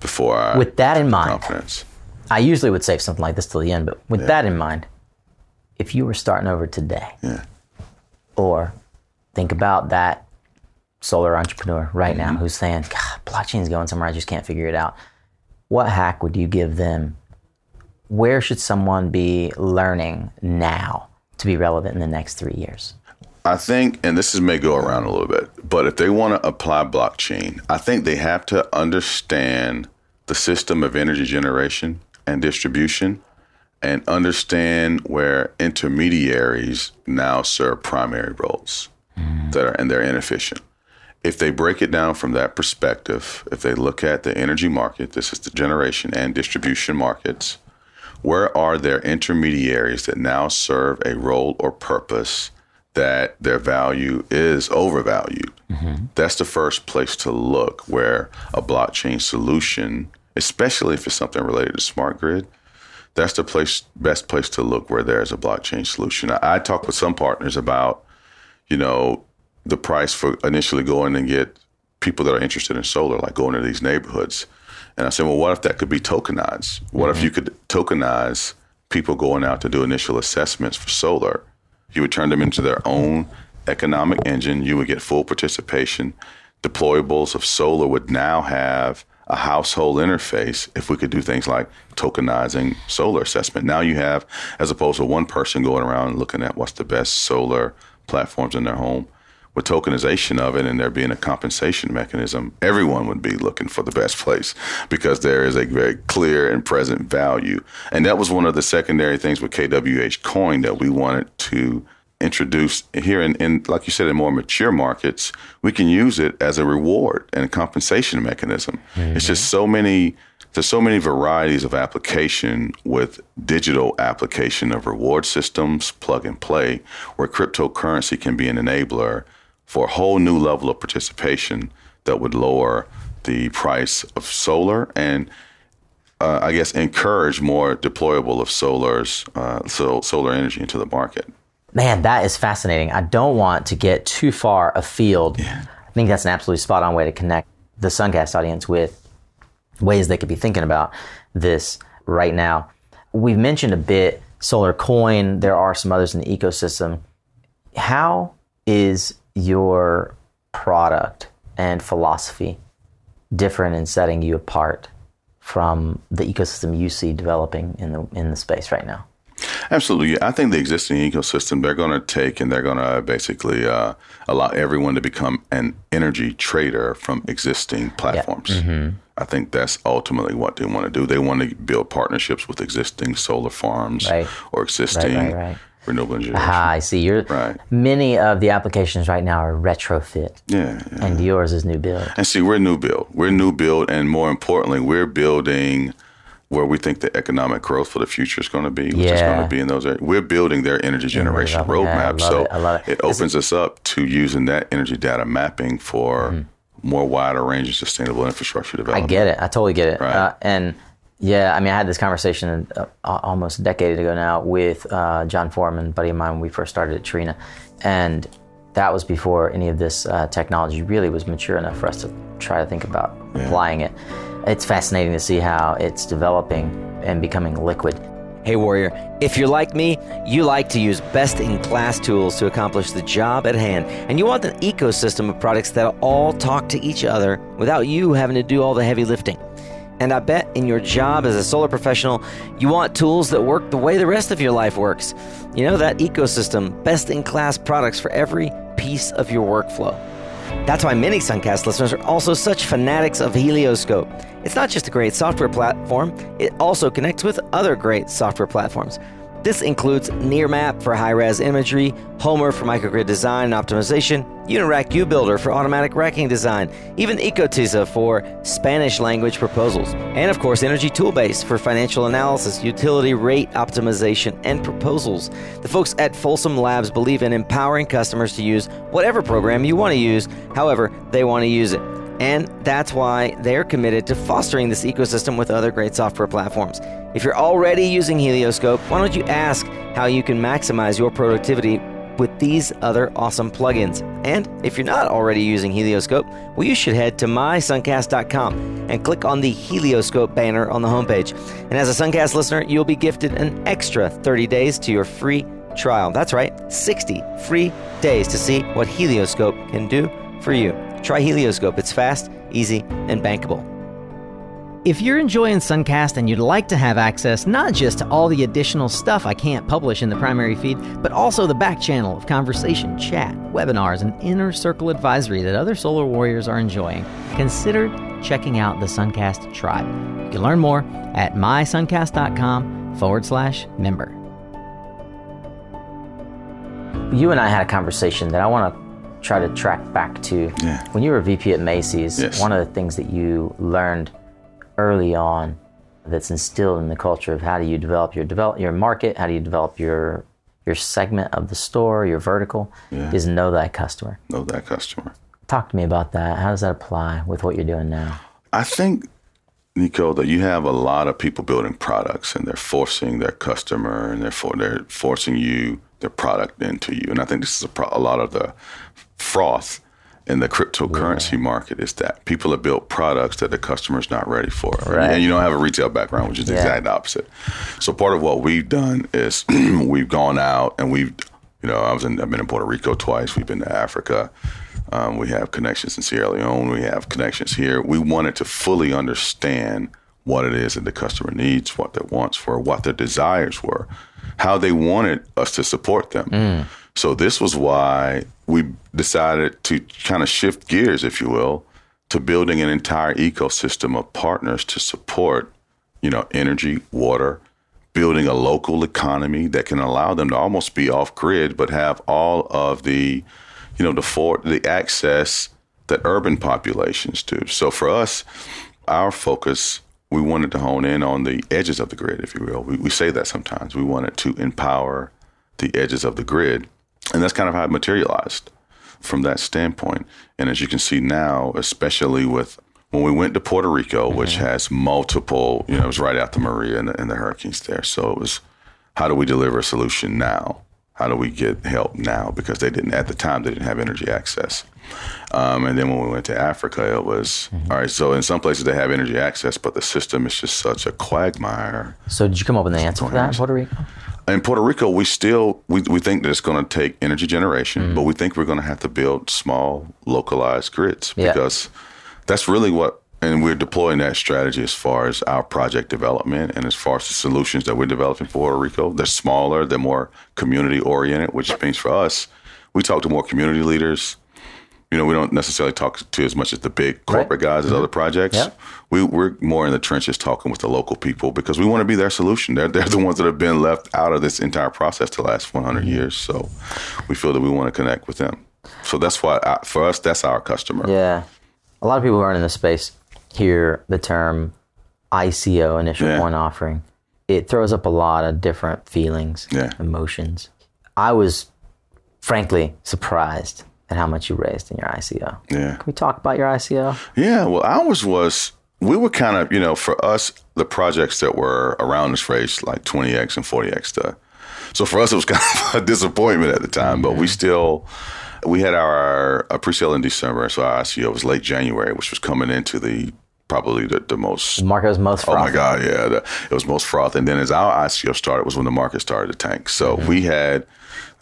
before I With that in mind, confidence. I usually would save something like this till the end, but with that in mind, if you were starting over today, Yeah. or think about that solar entrepreneur right Mm-hmm. now who's saying, God, blockchain's going somewhere, I just can't figure it out. What hack would you give them? Where should someone be learning now to be relevant in the next three years? I think, and this is may go around a little bit, but if they want to apply blockchain, I think they have to understand the system of energy generation and distribution and understand where intermediaries now serve primary roles that are and they're inefficient. If they break it down from that perspective, if they look at the energy market, this is the generation and distribution markets, where are there intermediaries that now serve a role or purpose that their value is overvalued? Mm-hmm. That's the first place to look where a blockchain solution, especially if it's something related to smart grid, that's the place best place to look where there's a blockchain solution. I, I talk with some partners about, you know, the price for initially going and get people that are interested in solar, like going to these neighborhoods. And I said, well, what if that could be tokenized? What if you mm-hmm. could tokenize people going out to do initial assessments for solar? You would turn them into their own economic engine. You would get full participation. Deployables of solar would now have a household interface if we could do things like tokenizing solar assessment. Now you have, as opposed to one person going around looking at what's the best solar platforms in their home, with tokenization of it and there being a compensation mechanism, everyone would be looking for the best place because there is a very clear and present value. And that was one of the secondary things with KWH Coin that we wanted to introduce here in, in like you said, in more mature markets, we can use it as a reward and a compensation mechanism. It's just so many there's so many varieties of application with digital application of reward systems, plug and play, where cryptocurrency can be an enabler for a whole new level of participation that would lower the price of solar and uh, I guess encourage more deployable of solar's uh, so solar energy into the market. Man, that is fascinating. I don't want to get too far afield. I think that's an absolutely spot on way to connect the Suncast audience with ways they could be thinking about this right now. We've mentioned a bit Solar Coin, there are some others in the ecosystem. How is your product and philosophy different in setting you apart from the ecosystem you see developing in the in the space right now? Absolutely. I think the existing ecosystem, they're going to take and they're going to basically uh, allow everyone to become an energy trader from existing platforms. I I think that's ultimately what they want to do. They want to build partnerships with existing solar farms Right. or existing right, right. renewable generation. Ah, I see. You're Right. many of the applications right now are retrofit, Yeah, yeah. and yours is new build. And see, we're new build. We're new build, and more importantly, we're building where we think the economic growth for the future is going to be, which is going to be in those areas. We're building their energy generation Yeah, roadmap. so it. It. Opens us up to using that energy data mapping for Mm-hmm. more wider range of sustainable infrastructure development. I get it. I totally get it. Right. Uh, and yeah, I mean, I had this conversation uh, almost a decade ago now with uh, John Foreman, buddy of mine, when we first started at Trina, and that was before any of this uh, technology really was mature enough for us to try to think about applying it. It's fascinating to see how it's developing and becoming liquid. Hey, Warrior, if you're like me, you like to use best in class tools to accomplish the job at hand, and you want an ecosystem of products that all talk to each other without you having to do all the heavy lifting. And I bet in your job as a solar professional, you want tools that work the way the rest of your life works. You know, that ecosystem, best in class products for every piece of your workflow. That's why many Suncast listeners are also such fanatics of Helioscope. It's not just a great software platform, it also connects with other great software platforms. This includes Nearmap for high res imagery, Homer for microgrid design and optimization, Unirac UBuilder for automatic racking design, even Ecotiza for Spanish language proposals, and of course Energy Toolbase for financial analysis, utility rate optimization, and proposals. The folks at Folsom Labs believe in empowering customers to use whatever program you want to use, however they want to use it. And that's why they're committed to fostering this ecosystem with other great software platforms. If you're already using Helioscope, why don't you ask how you can maximize your productivity with these other awesome plugins? And if you're not already using Helioscope, well, you should head to mysuncast.com and click on the Helioscope banner on the homepage. And as a Suncast listener, you'll be gifted an extra 30 days to your free trial. That's right, 60 free days to see what Helioscope can do for you. Try Helioscope. It's fast, easy, and bankable. If you're enjoying Suncast and you'd like to have access not just to all the additional stuff I can't publish in the primary feed, but also the back channel of conversation, chat, webinars, and inner circle advisory that other solar warriors are enjoying, consider checking out the Suncast Tribe. You can learn more at mysuncast.com forward slash member. You and I had a conversation that I want to try to track back to Yeah. when you were a VP at Macy's. Yes. One of the things that you learned early on that's instilled in the culture of how do you develop your develop your market, how do you develop your your segment of the store, your vertical, Yeah. is know that customer. Know that customer. Talk to me about that. How does that apply with what you're doing now? I think, Nico, that you have a lot of people building products and they're forcing their customer and therefore they're forcing you, their product into you. And I think this is a, pro- a lot of the froth in the cryptocurrency market is that people have built products that the customer's not ready for. Right. And you don't have a retail background, which is the Yeah. exact opposite. So part of what we've done is we've gone out and we've, you know, I was in, I've been in Puerto Rico twice. We've been to Africa. Um, we have connections in Sierra Leone. We have connections here. We wanted to fully understand what it is that the customer needs, what their wants were, what their desires were, how they wanted us to support them. So this was why we decided to kind of shift gears, if you will, to building an entire ecosystem of partners to support, you know, energy, water, building a local economy that can allow them to almost be off grid, but have all of the, you know, the for the access that urban populations do. So for us, our focus, we wanted to hone in on the edges of the grid, if you will. We, we say that sometimes. We wanted to empower the edges of the grid. And that's kind of how it materialized from that standpoint. And as you can see now, especially with when we went to Puerto Rico, which has multiple, you know, it was right after Maria and the, and the hurricanes there. So it was, how do we deliver a solution now? How do we get help now? Because they didn't, at the time, they didn't have energy access. Um, and then when we went to Africa, it was, all right, so in some places they have energy access, but the system is just such a quagmire. So did you come up with an answer for that in Puerto Rico? In Puerto Rico, we still we, we think that it's going to take energy generation, mm-hmm. but we think we're going to have to build small, localized grids Yeah. because that's really what. And we're deploying that strategy as far as our project development and as far as the solutions that we're developing for Puerto Rico. They're smaller, they're more community oriented, which means for us, we talk to more community leaders, you know, we don't necessarily talk to as much as the big corporate guys as mm-hmm. other projects. Yep. We, we're more in the trenches talking with the local people because we want to be their solution. They're, they're the ones that have been left out of this entire process the last 100 mm-hmm. years. So we feel that we want to connect with them. So that's why, I, for us, that's our customer. Yeah. A lot of people who aren't in this space hear the term ICO, initial Yeah. coin offering. It throws up a lot of different feelings, Yeah. emotions. I was frankly surprised at how much you raised in your ICO. Yeah. Can we talk about your ICO? Yeah, well, ours was we were kind of you know for us the projects that were around this race like 20x and 40x stuff. So for us it was kind of a disappointment at the time, but we still we had our, our pre-sale in December, so our ICO was late January, which was coming into the probably the, the most The market was most froth. Oh my. God, yeah, the, it was most froth. And then as our ICO started, was when the market started to tank. So we had,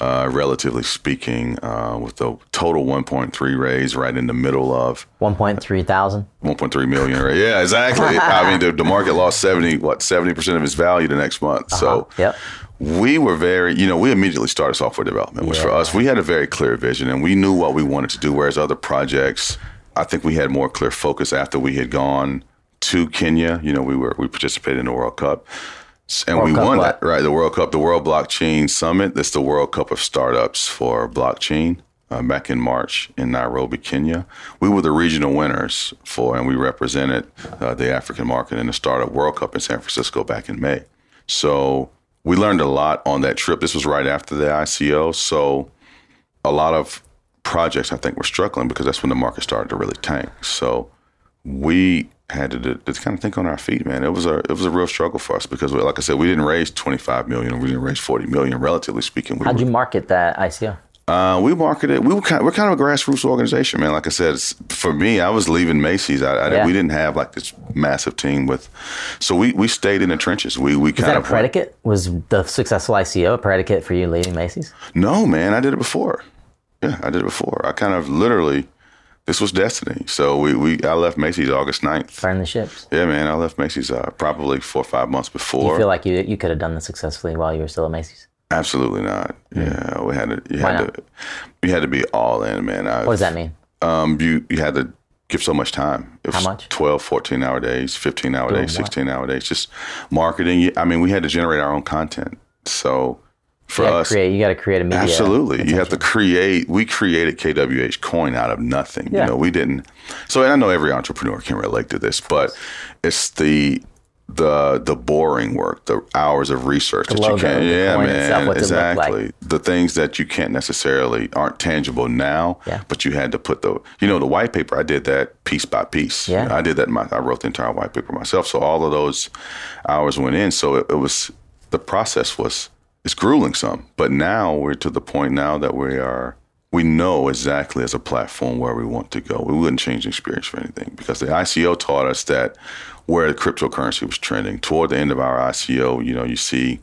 uh, relatively speaking, uh, with the total 1.3 raise right in the middle of 1.3 thousand. 1.3 million. Right? Yeah, exactly. I mean, the, the market lost 70, what, 70 percent of its value the next month. So Yep. we were very, you know, we immediately started software development, which for us, we had a very clear vision and we knew what we wanted to do. Whereas other projects, I think we had more clear focus after we had gone to Kenya. You know, we were we participated in the World Cup. And World we Cup won that, right? The World Cup, the World Blockchain Summit. That's the World Cup of startups for blockchain. Uh, back in March in Nairobi, Kenya, we were the regional winners for, and we represented uh, the African market in the Startup World Cup in San Francisco back in May. So we learned a lot on that trip. This was right after the ICO. So a lot of projects I think were struggling because that's when the market started to really tank. So we had to, to kind of think on our feet, man. It was a it was a real struggle for us because, like I said, we didn't raise twenty five million, we didn't raise forty million. Relatively speaking, we How'd were, you market that ICO? uh, we marketed. We were kind. We're kind of a grassroots organization, man. Like I said, it's, for me, I was leaving Macy's. I, I, Yeah. We didn't have like this massive team with, so we we stayed in the trenches. We we Is kind of predicate? Was the successful ICO a predicate for you leaving Macy's? No, man, I did it before. Yeah, I did it before. I kind of literally, this was destiny. So we, we I left Macy's August 9th. Find the ships. Yeah, man, I left Macy's uh, probably four or five months Do before. you feel like you you could have done this successfully while you were still at Macy's? Absolutely not. Yeah, we had to. You Why had not? to. You had to be all in, man. I, What does that mean? Um, you you had to give so much time. It How much? 12, 14 hour days, 15 hour Doing days, what? 16 hour days, just marketing. I mean, we had to generate our own content. So for You us, create. You got to create a media. Absolutely. You have to create. We created KWH Coin out of nothing. Yeah. You know, we didn't. So, and I know every entrepreneur can relate to this, but it's the the the boring work, the hours of research that logo, you can't. Yeah, man. itself, look like? exactly. The things that you can't necessarily aren't tangible now, Yeah. but you had to put the. You know, the white paper. I did that piece by piece. Yeah. I did that. My, I wrote the entire white paper myself. So all of those hours went in. So it, it was the process was it's grueling some. But now we're to the point now that we are we know exactly as a platform where we want to go. We wouldn't change the experience for anything because the ICO taught us that where the cryptocurrency was trending. Toward the end of our ICO, you know, you see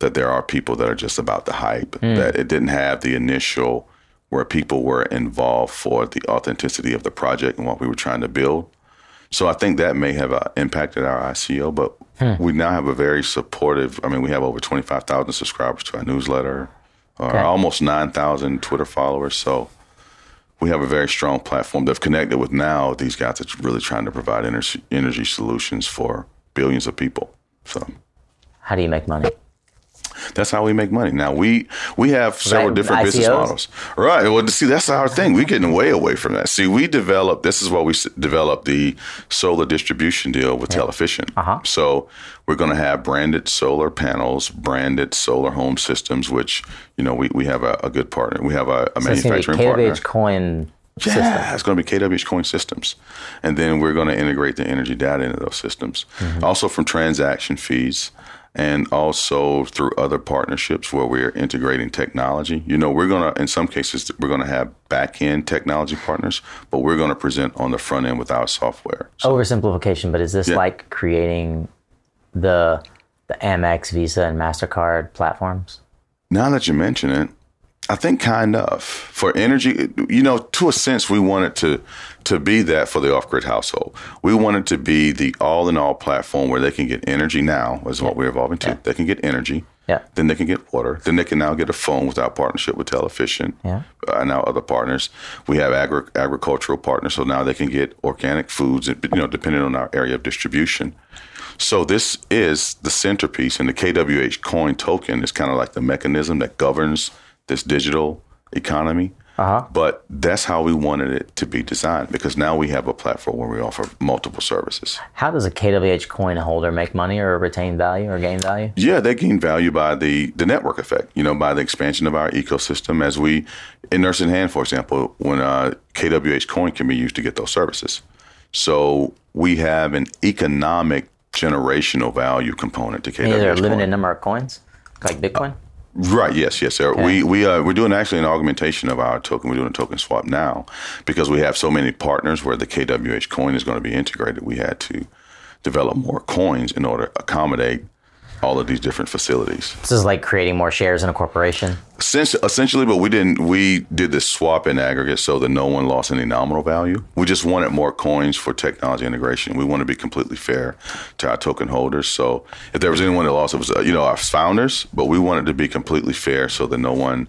that there are people that are just about the hype, that it didn't have the initial where people were involved for the authenticity of the project and what we were trying to build. So I think that may have uh, impacted our ICO, but Hmm. we now have a very supportive. I mean, we have over twenty five thousand subscribers to our newsletter, or Okay. almost nine thousand Twitter followers. So we have a very strong platform. They've connected with now these guys that's really trying to provide energy, energy solutions for billions of people. So How do you make money? That's how we make money. Now we we have several Right, different business models. Right. Well, see, that's our thing. We're getting way away from that. See, we developed. This is why we s- developed the solar distribution deal with Television. Uh-huh. So we're going to have branded solar panels, branded solar home systems, which you know we, we have a, a good partner. We have a, a So it's manufacturing be partner. KWH coin system. Yeah, it's going to be KWH Coin Systems. And then we're going to integrate the energy data into those systems. Mm-hmm. Also from transaction fees and also through other partnerships where we're integrating technology. You know, we're going to, in some cases, we're going to have back end technology partners, but we're going to present on the front end with our software. So, Oversimplification, but is this Yeah. like creating the the Amex, Visa, and Mastercard platforms? now that you mention it, I think kind of for energy, you know, to a sense, we wanted to to be that for the off grid household. We wanted to be the all in all platform where they can get energy now is what we're evolving to. They can get energy, Yeah. Then they can get water. Then they can now get a phone with our partnership with Television. Yeah. Uh, and other partners. We have agri- agricultural partners, so now they can get organic foods, you know, depending on our area of distribution. So this is the centerpiece, and the KWH coin token is kind of like the mechanism that governs this digital economy. Uh-huh. But that's how we wanted it to be designed because now we have a platform where we offer multiple services. How does a KWH coin holder make money or retain value or gain value? Yeah, they gain value by the the network effect. You know, by the expansion of our ecosystem. As we in Nursing Hand, for example, when uh, KWH coin can be used to get those services. So we have an economic generational value component to KWH. Is there a limited coin. number of coins, like Bitcoin? Right. Yes. Yes, sir. We we uh, we're doing actually an augmentation of our token. We're doing a token swap now because we have so many partners where the KWH coin is going to be integrated. We had to develop more coins in order to accommodate all of these different facilities. This is like creating more shares in a corporation. Since, essentially, but we didn't. We did this swap in aggregate so that no one lost any nominal value. We just wanted more coins for technology integration. We want to be completely fair to our token holders. So if there was anyone that lost, it was uh, you know our founders. But we wanted to be completely fair so that no one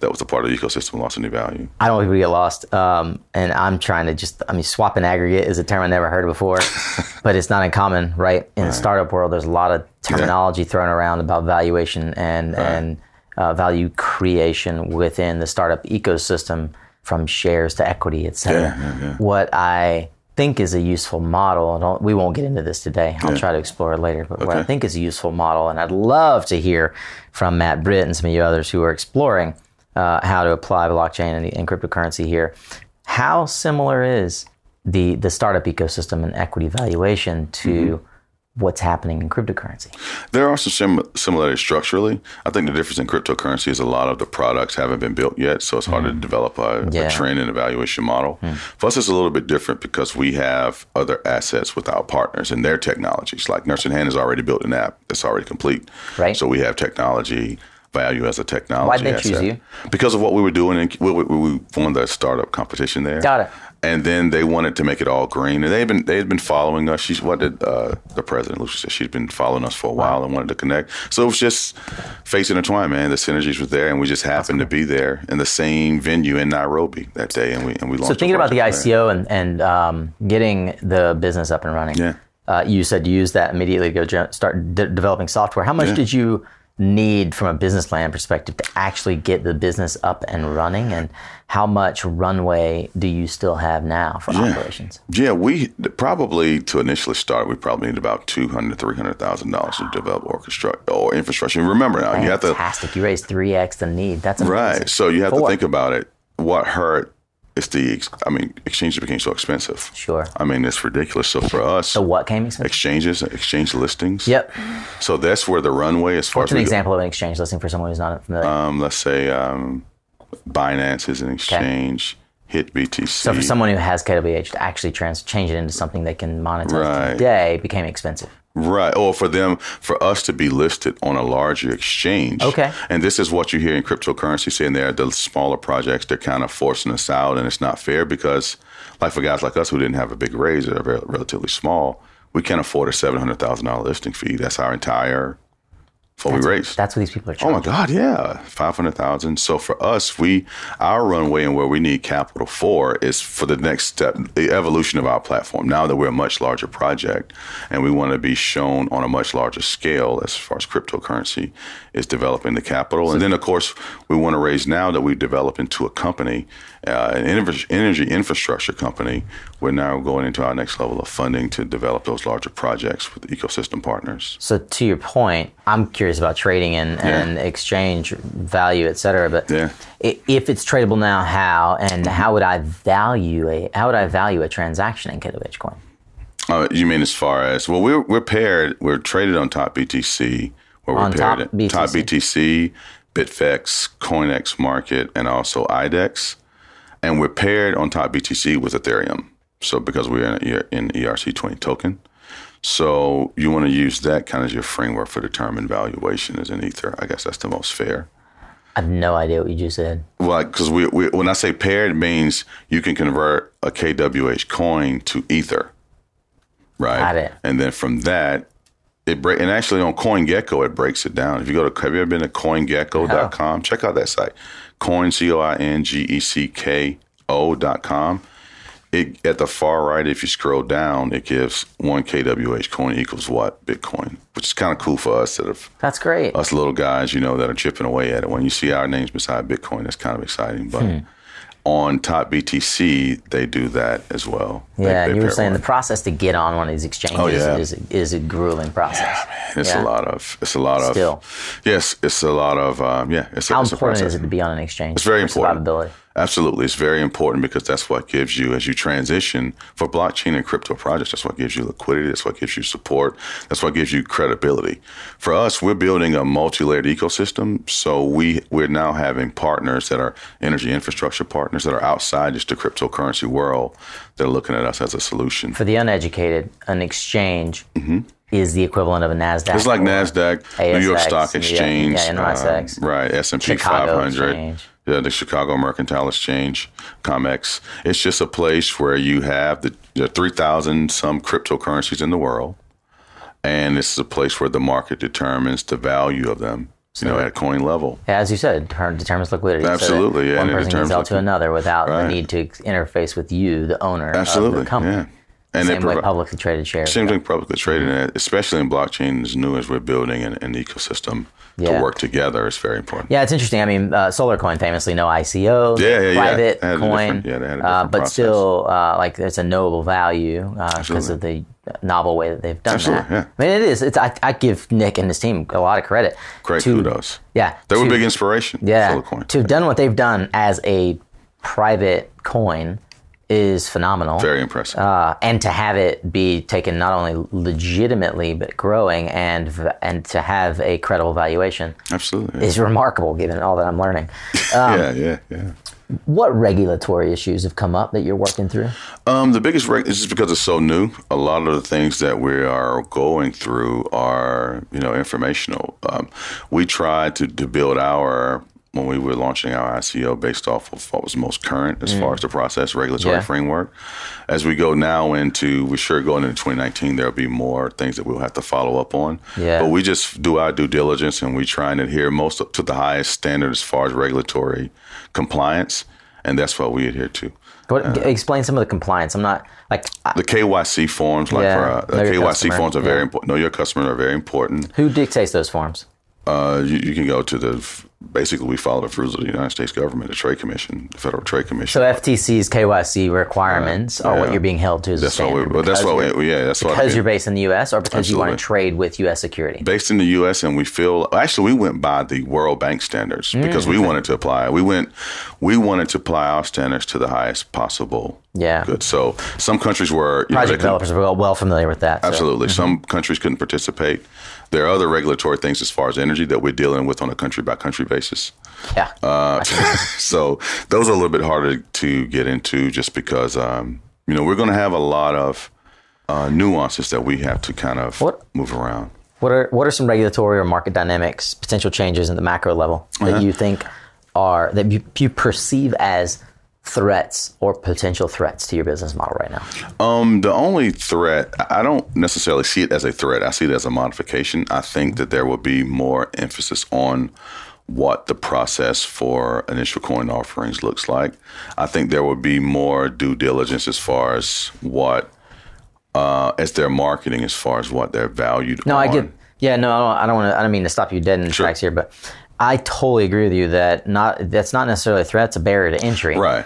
that was a part of the ecosystem lost any value. I don't want people to get lost. Um, and I'm trying to just, I mean, swap and aggregate is a term I never heard before, but it's not uncommon, right? In the startup world, there's a lot of terminology thrown around about valuation and, and uh, value creation within the startup ecosystem from shares to equity, et cetera. Yeah, yeah, yeah. What I think is a useful model, we won't get into this today, I'll try to explore it later, but what I think is a useful model, and I'd love to hear from Matt Britt and some of you others who are exploring uh, how to apply blockchain and, and cryptocurrency here. How similar is the the startup ecosystem and equity valuation to Mm-hmm. what's happening in cryptocurrency? There are some sim- similarities structurally. I think the difference in cryptocurrency is a lot of the products haven't been built yet, so it's hard to develop a, Yeah. a trend and evaluation model. For us, it's a little bit different because we have other assets with our partners and their technologies. Like Nurse in Hand has already built an app that's already complete. Right. So we have technology value as a technology. Why'd they asset. choose you? Because of what we were doing, and we, we, we won the startup competition there. Got it. And then they wanted to make it all green, and they've been they had been following us. She's what did uh, the president Lucia said? She's been following us for a while and wanted to connect. So it was just face intertwined, man. The synergies were there, and we just happened to be there in the same venue in Nairobi that day, and we and we launched. So thinking about the project there. ICO and, and um, getting the business up and running, Yeah. uh, you said you used that immediately to go start de- developing software. How much Yeah. did you need from a business plan perspective to actually get the business up and running? And how much runway do you still have now for operations? Yeah, we probably to initially start, we probably need about two hundred, three hundred thousand dollars to develop or construct or infrastructure. And remember now, you have to Fantastic. You raised 3x the need. That's amazing. right. So you have to think about it. What hurt is the I mean, exchanges became so expensive. Sure. I mean, it's ridiculous. So for us, So what came expensive? exchanges, exchange listings. Yep. So that's where the runway, as far What's as an example of an exchange listing for someone who's not familiar? um, let's say um, Binance is an exchange. Hit BTC. so for someone who has KWH to actually trans- change it into something they can monetize Right. today became expensive. Right. Or for them, for us to be listed on a larger exchange. Okay. And this is what you hear in cryptocurrency saying there, the smaller projects, they're kind of forcing us out and it's not fair because, like for guys like us who didn't have a big raise or are relatively small, we can't afford a $700,000 listing fee. That's our entire, what we raised. That's what these people are Oh my God, yeah, five hundred thousand. So for us, we our runway and where we need capital for is for the next step, the evolution of our platform. Now that we're a much larger project, and we want to be shown on a much larger scale as far as cryptocurrency is developing the capital, and then of course we want to raise now that we develop into a company, uh, an energy infrastructure company. We're now going into our next level of funding to develop those larger projects with ecosystem partners. So to your point, I'm curious about trading and, and exchange value, et cetera. But Yeah. if it's tradable now, how and how would I value a how would I value a transaction in KWH coin? Uh, you mean as far as well, we're we're paired. We're traded on top BTC. Where we're On paired Top at BTC. top BTC, Bitfex, CoinEx Market, and also IDEX. And we're paired on top BTC with Ethereum. So because we're in, ERC20 token, so you want to use that kind of your framework for determining valuation as an Ether. I guess that's the most fair. I have no idea what you just said. Well, because we, we when I say paired, it means you can convert a KWH coin to Ether, right? Got it. And then from that, it break and actually on CoinGecko it breaks it down. If you go to have you ever been to CoinGecko.com? Check out that site. Coin C O I N G E C K O dot com. It at the far right, if you scroll down, it gives one kWh coin equals what Bitcoin, which is kind of cool for us that have That's great. us little guys, you know, that are chipping away at it. When you see our names beside Bitcoin, that's kind of exciting. But Hmm. On Top BTC, they do that as well. They- yeah, they and you were saying one. the process to get on one of these exchanges Oh, yeah. is is a grueling process. Yeah, man, It's Yeah. a lot of. It's a lot of. Still. Yes, it's a lot of. Um, yeah, it's a, How it's a important process. is it to be on an exchange? It's very important. Survivability. Absolutely, it's very important because that's what gives you as you transition for blockchain and crypto projects. That's what gives you liquidity. That's what gives you support. That's what gives you credibility. For us, we're building a multi-layered ecosystem. So we we're now having partners that are energy infrastructure partners that are outside just the cryptocurrency world. That are looking at us as a solution. For the uneducated, an exchange is the equivalent of a Nasdaq. Mm-hmm. It's like Nasdaq, New York Stock Exchange, yeah, NYSX. um, right? S and P 500, Exchange. Yeah, the Chicago Mercantile Exchange, COMEX. It's just a place where you have the, the three thousand some cryptocurrencies in the world, and this is a place where the market determines the value of them. You know, at coin level. As you said, it determines liquidity. so Absolutely, yeah, One and it person can sell to another without the need to interface with you, the owner Absolutely, of the company. yeah. And Same they way publicly traded shares. Same thing publicly traded, and especially in blockchain as new as we're building an, an ecosystem Yeah. to work together is very important. Yeah, it's interesting. I mean, uh, SolarCoin famously no ICO, Yeah, private coin, different- yeah, they had a uh, but process. still, uh, like it's a knowable value because Absolutely. of the novel way that they've done Absolutely, that. yeah. I mean, it is. It's. I, I give Nick and his team a lot of credit. Great to, kudos. Yeah, They were to- big inspiration. Yeah, Solarcoin. to have done what they've done as a private coin is phenomenal. Very impressive. uh, and to have it be taken not only legitimately but growing and and to have a credible valuation Absolutely. yeah. is remarkable given all that I'm learning. Um, yeah, yeah, yeah. What regulatory issues have come up that you're working through? Um, the biggest reg- is because it's so new. A lot of the things that we are going through are, you know, informational. Um, we try to, to build our when we were launching our ICO based off of what was most current as far as the process regulatory Yeah. framework. As we go now into, we're sure going into 2019, there'll be more things that we'll have to follow up on. Yeah. But we just do our due diligence and we try and adhere most to the highest standard as far as regulatory compliance, and that's what we adhere to. What, explain some of the compliance. I'm not like I- the KYC forms, like Yeah, for uh, the KYC customer, forms are very important. Know your customer are very important. who dictates those forms. Uh, you, you can go to the basically we follow the rules of the United States government, the Trade Commission, the Federal Trade Commission. So FTC's KYC requirements are what you're being held to as that's a what we. standard. That's because what we. Yeah, that's what. because you're based in the U.S. or because you want to trade with U.S. security. based in the U.S. and we feel actually we went by the World Bank standards Mm, because we wanted to apply. We went, we wanted to apply our standards to the highest possible. Yeah. Good. So some countries were you know, Project couldn't- developers are well, well familiar with that. so- Absolutely. Some countries couldn't participate. There are other regulatory things as far as energy that we're dealing with on a country by country basis. Yeah. Uh, so those are a little bit harder to get into just because, um, you know, we're going to have a lot of uh, nuances that we have to kind of What- move around. What are what are some regulatory or market dynamics, potential changes in the macro level that you think are that you, you perceive as threats or potential threats to your business model right now? Um, the only threat, I don't necessarily see it as a threat. I see it as a modification. I think that there will be more emphasis on what the process for initial coin offerings looks like. I think there will be more due diligence as far as what, uh, as their marketing, as far as what they're valued No, on. I get. Yeah, no, I don't want to. I don't mean to stop you dead in the Sure. tracks here, but I totally agree with you that not that's not necessarily a threat; it's a barrier to entry. Right.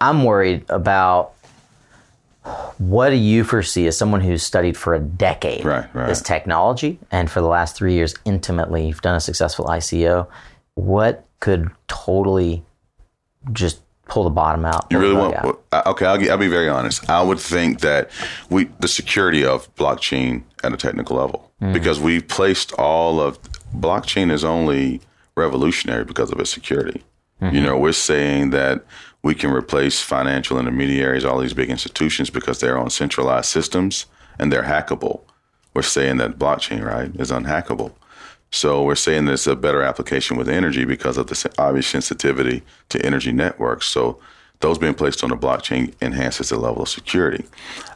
I'm worried about what do you foresee as someone who's studied for a decade Right, right. this technology and for the last three years intimately you've done a successful ICO. What could totally just pull the bottom out? You really want? out? Okay, I'll, I'll be very honest. I would think that we the security of blockchain at a technical level mm. because we've placed all of blockchain is only revolutionary because of its security. You mm-hmm. know, we're saying that we can replace financial intermediaries, all these big institutions, because they're on centralized systems and they're hackable. We're saying that blockchain, right, is unhackable. So we're saying that it's a better application with energy because of the obvious sensitivity to energy networks. So those being placed on the blockchain enhances the level of security.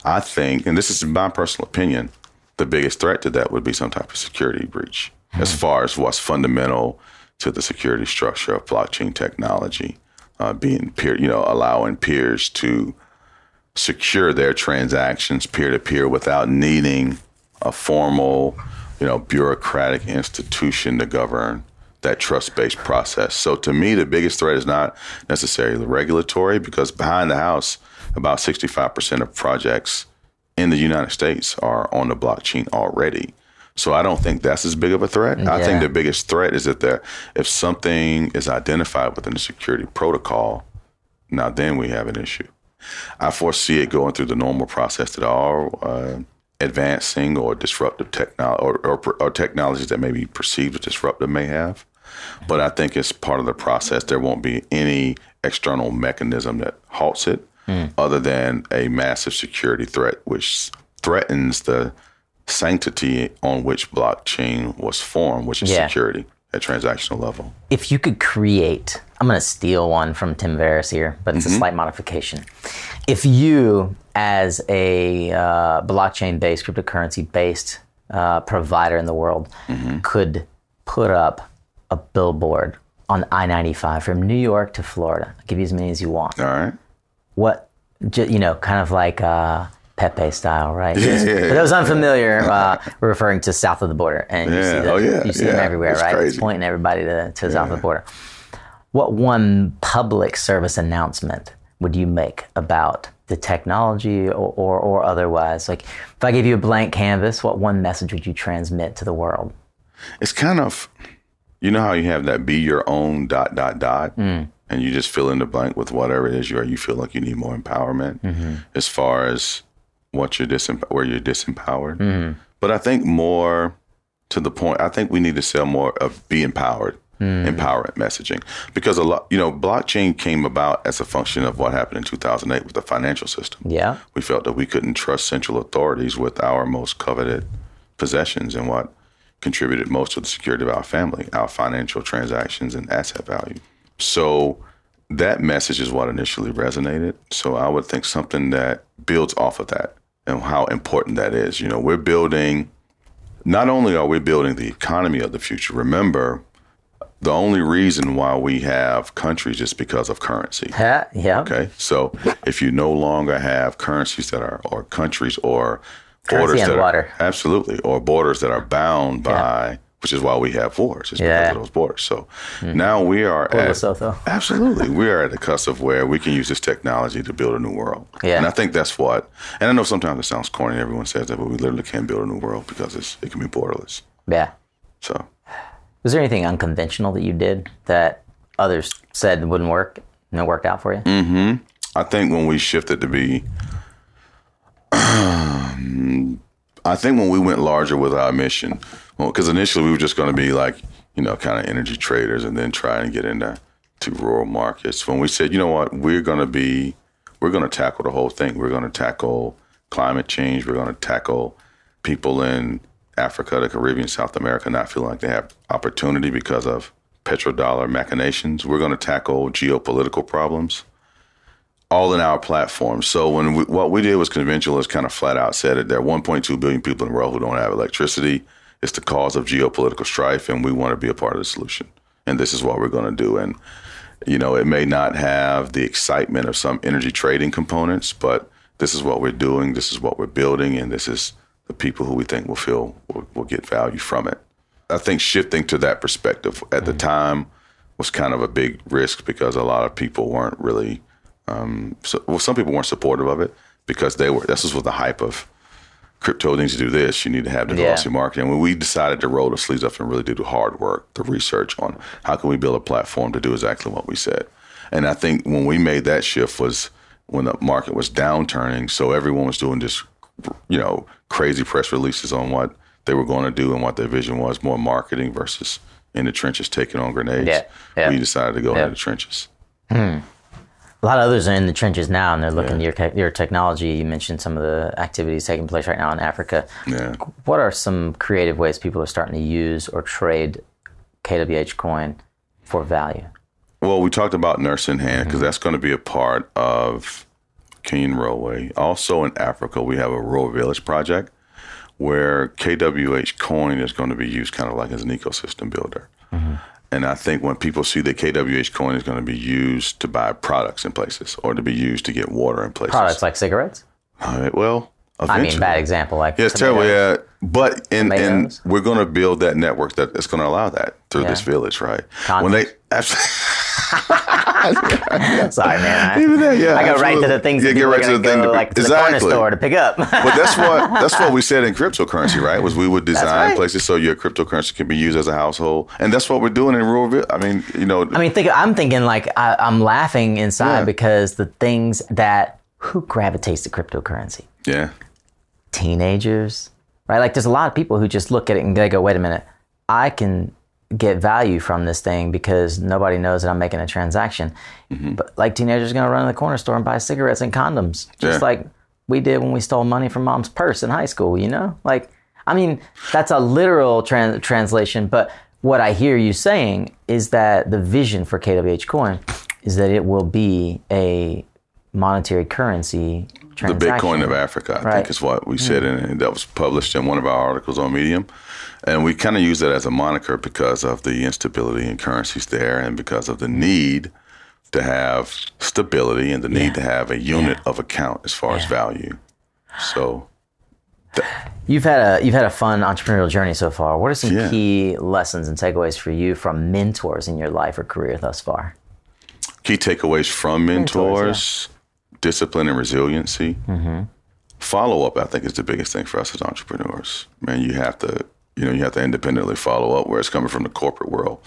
I think, and this is my personal opinion, the biggest threat to that would be some type of security breach as mm-hmm. far as what's fundamental to the security structure of blockchain technology, uh, being peer, you know, allowing peers to secure their transactions peer to peer without needing a formal, you know, bureaucratic institution to govern that trust based process. So to me, the biggest threat is not necessarily the regulatory because behind the house, about 65% of projects in the United States are on the blockchain already. So I don't think that's as big of a threat. I think the biggest threat is that there, if something is identified within the security protocol, now then we have an issue. I foresee it going through the normal process that all uh, advancing or disruptive technology or, or, or technologies that may be perceived as disruptive may have. But I think it's part of the process. There won't be any external mechanism that halts it other than a massive security threat, which threatens the sanctity on which blockchain was formed, which is Yeah. security at transactional level. if you could create, I'm going to steal one from Tim Ferriss here, but it's a slight modification. If you, as a uh, blockchain based, cryptocurrency based uh, provider in the world, could put up a billboard on I 95 from New York to Florida, I'll give you as many as you want. All right. What, you know, kind of like uh, Pepe style, right? yeah, For those unfamiliar, uh, we're referring to south of the border, and you see, the, oh, yeah, you see them everywhere, it's right? It's pointing everybody to, to south of the border. What one public service announcement would you make about the technology or, or, or otherwise? Like, if I gave you a blank canvas, what one message would you transmit to the world? it's kind of you know how you have that be your own dot dot dot and you just fill in the blank with whatever it is you are you feel like you need more empowerment as far as what you're disemp- where you're disempowered mm-hmm. but i think more to the point i think we need to sell more of be empowered mm-hmm. empowerment messaging because a lot you know blockchain came about as a function of what happened in 2008 with the financial system Yeah. we felt that we couldn't trust central authorities with our most coveted possessions and what contributed most to the security of our family, our financial transactions and asset value. So that message is what initially resonated. So I would think something that builds off of that and how important that is. You know, we're building, not only are we building the economy of the future, remember, the only reason why we have countries is because of currency. Yeah. yeah. Okay, so if you no longer have currencies that are, or countries, or Currency borders that water. are absolutely, or borders that are bound by, which is why we have wars, is Yeah. because of those borders. So now we are at absolutely, we are at the cusp of where we can use this technology to build a new world. Yeah. and I think that's what. And I know sometimes it sounds corny. Everyone says that, but we literally can build a new world because it's it can be borderless. Yeah. So Was there anything unconventional that you did that others said wouldn't work and it worked out for you? Mm-hmm. I think when we shifted to be, I think when we went larger with our mission, because initially we were just going to be like, you know, kind of energy traders and then try and get into to rural markets. When we said, you know what, we're going to be, we're going to tackle the whole thing. We're going to tackle climate change. We're going to tackle people in Africa, the Caribbean, South America not feeling like they have opportunity because of petrodollar machinations. We're going to tackle geopolitical problems all in our platform. So when we, what we did was conventional is kind of flat out said it. There are 1.2 billion people in the world who don't have electricity. It's the cause of geopolitical strife, and we want to be a part of the solution. And this is what we're going to do. And you know, it may not have the excitement of some energy trading components, but this is what we're doing. This is what we're building, and this is the people who we think will feel will, will get value from it. I think shifting to that perspective at the mm-hmm. time was kind of a big risk because a lot of people weren't really um, so, well, some people weren't supportive of it because they were. This was with the hype of crypto needs to do this. You need to have the Yeah. velocity marketing. When we decided to roll the sleeves up and really do the hard work, the research on how can we build a platform to do exactly what we said. And I think when we made that shift was when the market was downturning. So everyone was doing just, you know, crazy press releases on what they were going to do and what their vision was, more marketing versus in the trenches taking on grenades. Yeah, yeah. We decided to go Yeah. into the trenches. A lot of others are in the trenches now, and they're looking at your your technology. You mentioned some of the activities taking place right now in Africa. Yeah. What are some creative ways people are starting to use or trade KWH coin for value? Well, we talked about nurse in hand Mm-hmm. because that's going to be a part of Kenyan Railway. Also in Africa, we have a rural village project where KWH coin is going to be used kind of like as an ecosystem builder. Mm-hmm. And I think when people see that KWH coin is going to be used to buy products in places or to be used to get water in places. Products like cigarettes. All right, well, I mean, bad example. Like Yeah, it's terrible. Yeah, but in, in we're going to build that network that is going to allow that through Yeah. this village, right? Condoms. When they absolutely, Sorry, man. I, Even that, yeah, I go right to the things Yeah, that get right to the thing go to- like to the corner Exactly. store to pick up. but that's what that's what we said in cryptocurrency, right? Was we would design right. places so your cryptocurrency can be used as a household, and that's what we're doing in rural. I mean, you know, I mean, think. I'm thinking like I, I'm laughing inside Yeah. because the things that who gravitates to cryptocurrency, yeah, teenagers, right? Like, there's a lot of people who just look at it and they go, "Wait a minute, I can get value from this thing because nobody knows that I'm making a transaction." Mm-hmm. But like, teenagers going to run to the corner store and buy cigarettes and condoms, just Yeah. like we did when we stole money from mom's purse in high school. You know, like, I mean, that's a literal tran- translation, but. What I hear you saying is that the vision for KWH coin is that it will be a monetary currency the. Bitcoin of Africa, I Right. think is what we said, hmm. and that was published in one of our articles on Medium. And we kind of use that as a moniker because of the instability in currencies there, and because of the hmm. need to have stability and the need to have a unit of account as far as value. So You've had a you've had a fun entrepreneurial journey so far. What are some Yeah. key lessons and takeaways for you from mentors in your life or career thus far? key takeaways from mentors, discipline and resiliency. Mm-hmm. Follow up, I think, is the biggest thing for us as entrepreneurs. Man, you have to, you know, you have to independently follow up. Where it's coming from the corporate world,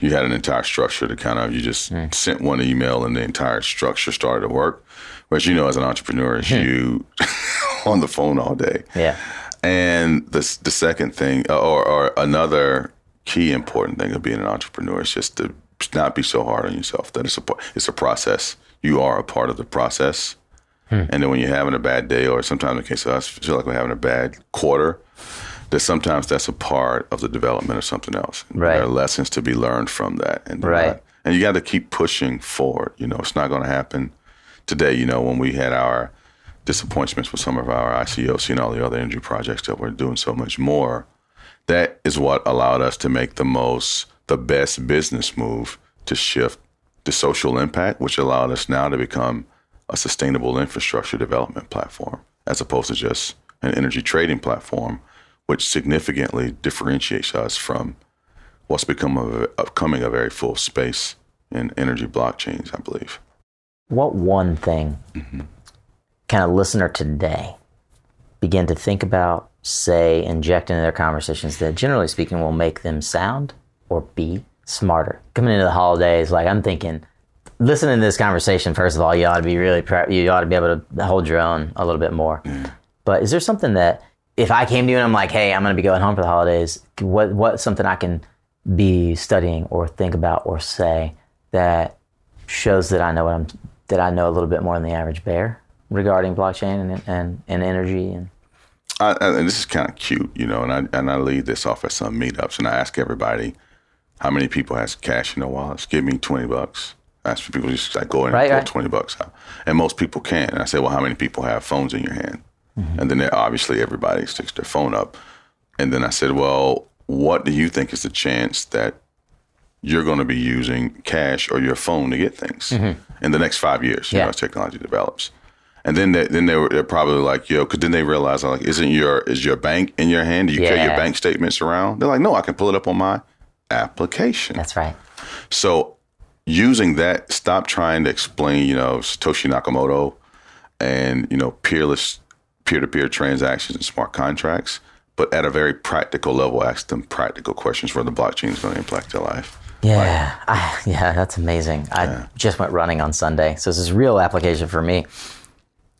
you had an entire structure to kind of you just mm. sent one email and the entire structure started to work. Whereas you know, as an entrepreneur, is hmm. you on the phone all day. Yeah. And the the second thing, uh, or, or another key important thing of being an entrepreneur is just to not be so hard on yourself. That it's a it's a process. You are a part of the process. Hmm. And then when you're having a bad day, or sometimes in the case of us, feel like we're having a bad quarter, that sometimes that's a part of the development of something else. Right. There are lessons to be learned from that. And Right. not- and you got to keep pushing forward. You know, it's not going to happen today. You know, when we had our disappointments with some of our ICOC and all the other energy projects that we're doing so much more, that is what allowed us to make the most, the best business move to shift to social impact, which allowed us now to become a sustainable infrastructure development platform as opposed to just an energy trading platform, which significantly differentiates us from what's become a, becoming a very full space in energy blockchains, I believe. What one thing mm-hmm. can a listener today begin to think about, say, inject into their conversations that generally speaking will make them sound or be smarter? Coming into the holidays, like I'm thinking, listening to this conversation, first of all, you ought to be really, pre- you ought to be able to hold your own a little bit more. But is there something that if I came to you and I'm like, hey, I'm going to be going home for the holidays, what what's something I can be studying or think about or say that shows that I know what I'm that I know a little bit more than the average bear regarding blockchain and and, and energy and I, this is kind of cute, you know, and I and I lead this off at some meetups, and I ask everybody how many people has cash in their wallets. Give me twenty bucks. Ask for people just like go in Right, and pull right. twenty bucks out, and most people can. And I say, well, how many people have phones in your hand? Mm-hmm. And then they- obviously everybody sticks their phone up. And then I said, well, what do you think is the chance that you're going to be using cash or your phone to get things mm-hmm. in the next five years, you know, as technology develops. And then they, then they were they're probably like, yo, because then they realize like, isn't your is your bank in your hand? Do you carry your bank statements around? They're like, no, I can pull it up on my application. that's right. So using that, stop trying to explain, you know, Satoshi Nakamoto and, you know, peerless peer to peer transactions and smart contracts, but at a very practical level, ask them practical questions where the blockchain is going to impact their life. Yeah, I, yeah, that's amazing. I just went running on Sunday, so this is real application for me.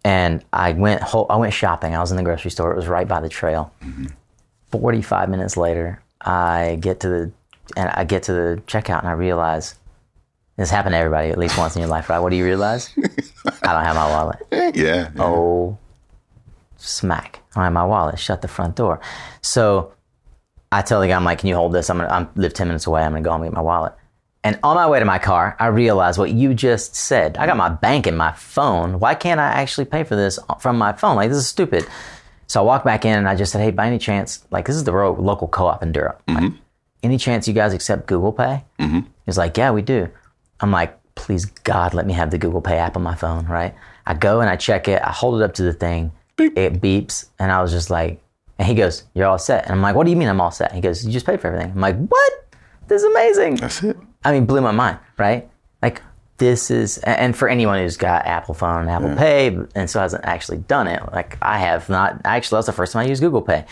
And I went whole, I went shopping. I was in the grocery store. It was right by the trail. Mm-hmm. Forty-five minutes later, I get to the and I get to the checkout, and I realize this happened to everybody at least once in your life, right? What do you realize? I don't have my wallet. Yeah. yeah. Oh, smack! I don't have my wallet. Shut the front door. So I tell the guy, I'm like, "Can you hold this? I'm gonna I'm live ten minutes away. I'm gonna go and get my wallet." And on my way to my car, I realized what you just said. I got my bank in my phone. Why can't I actually pay for this from my phone? Like this is stupid. So I walked back in and I just said, "Hey, by any chance, like this is the local co-op in Durham. Like, mm-hmm. Any chance you guys accept Google Pay?" Mm-hmm. He's like, "Yeah, we do." I'm like, "Please God, let me have the Google Pay app on my phone." Right? I go and I check it. I hold it up to the thing. It beeps, and I was just like, and he goes, "You're all set." And I'm like, "What do you mean I'm all set?" He goes, "You just paid for everything." I'm like, "What? This is amazing." That's it. I mean, blew my mind, right? Like this is, and for anyone who's got Apple Phone, Apple Pay, and so hasn't actually done it, like I have not. Actually, that's the first time I used Google Pay.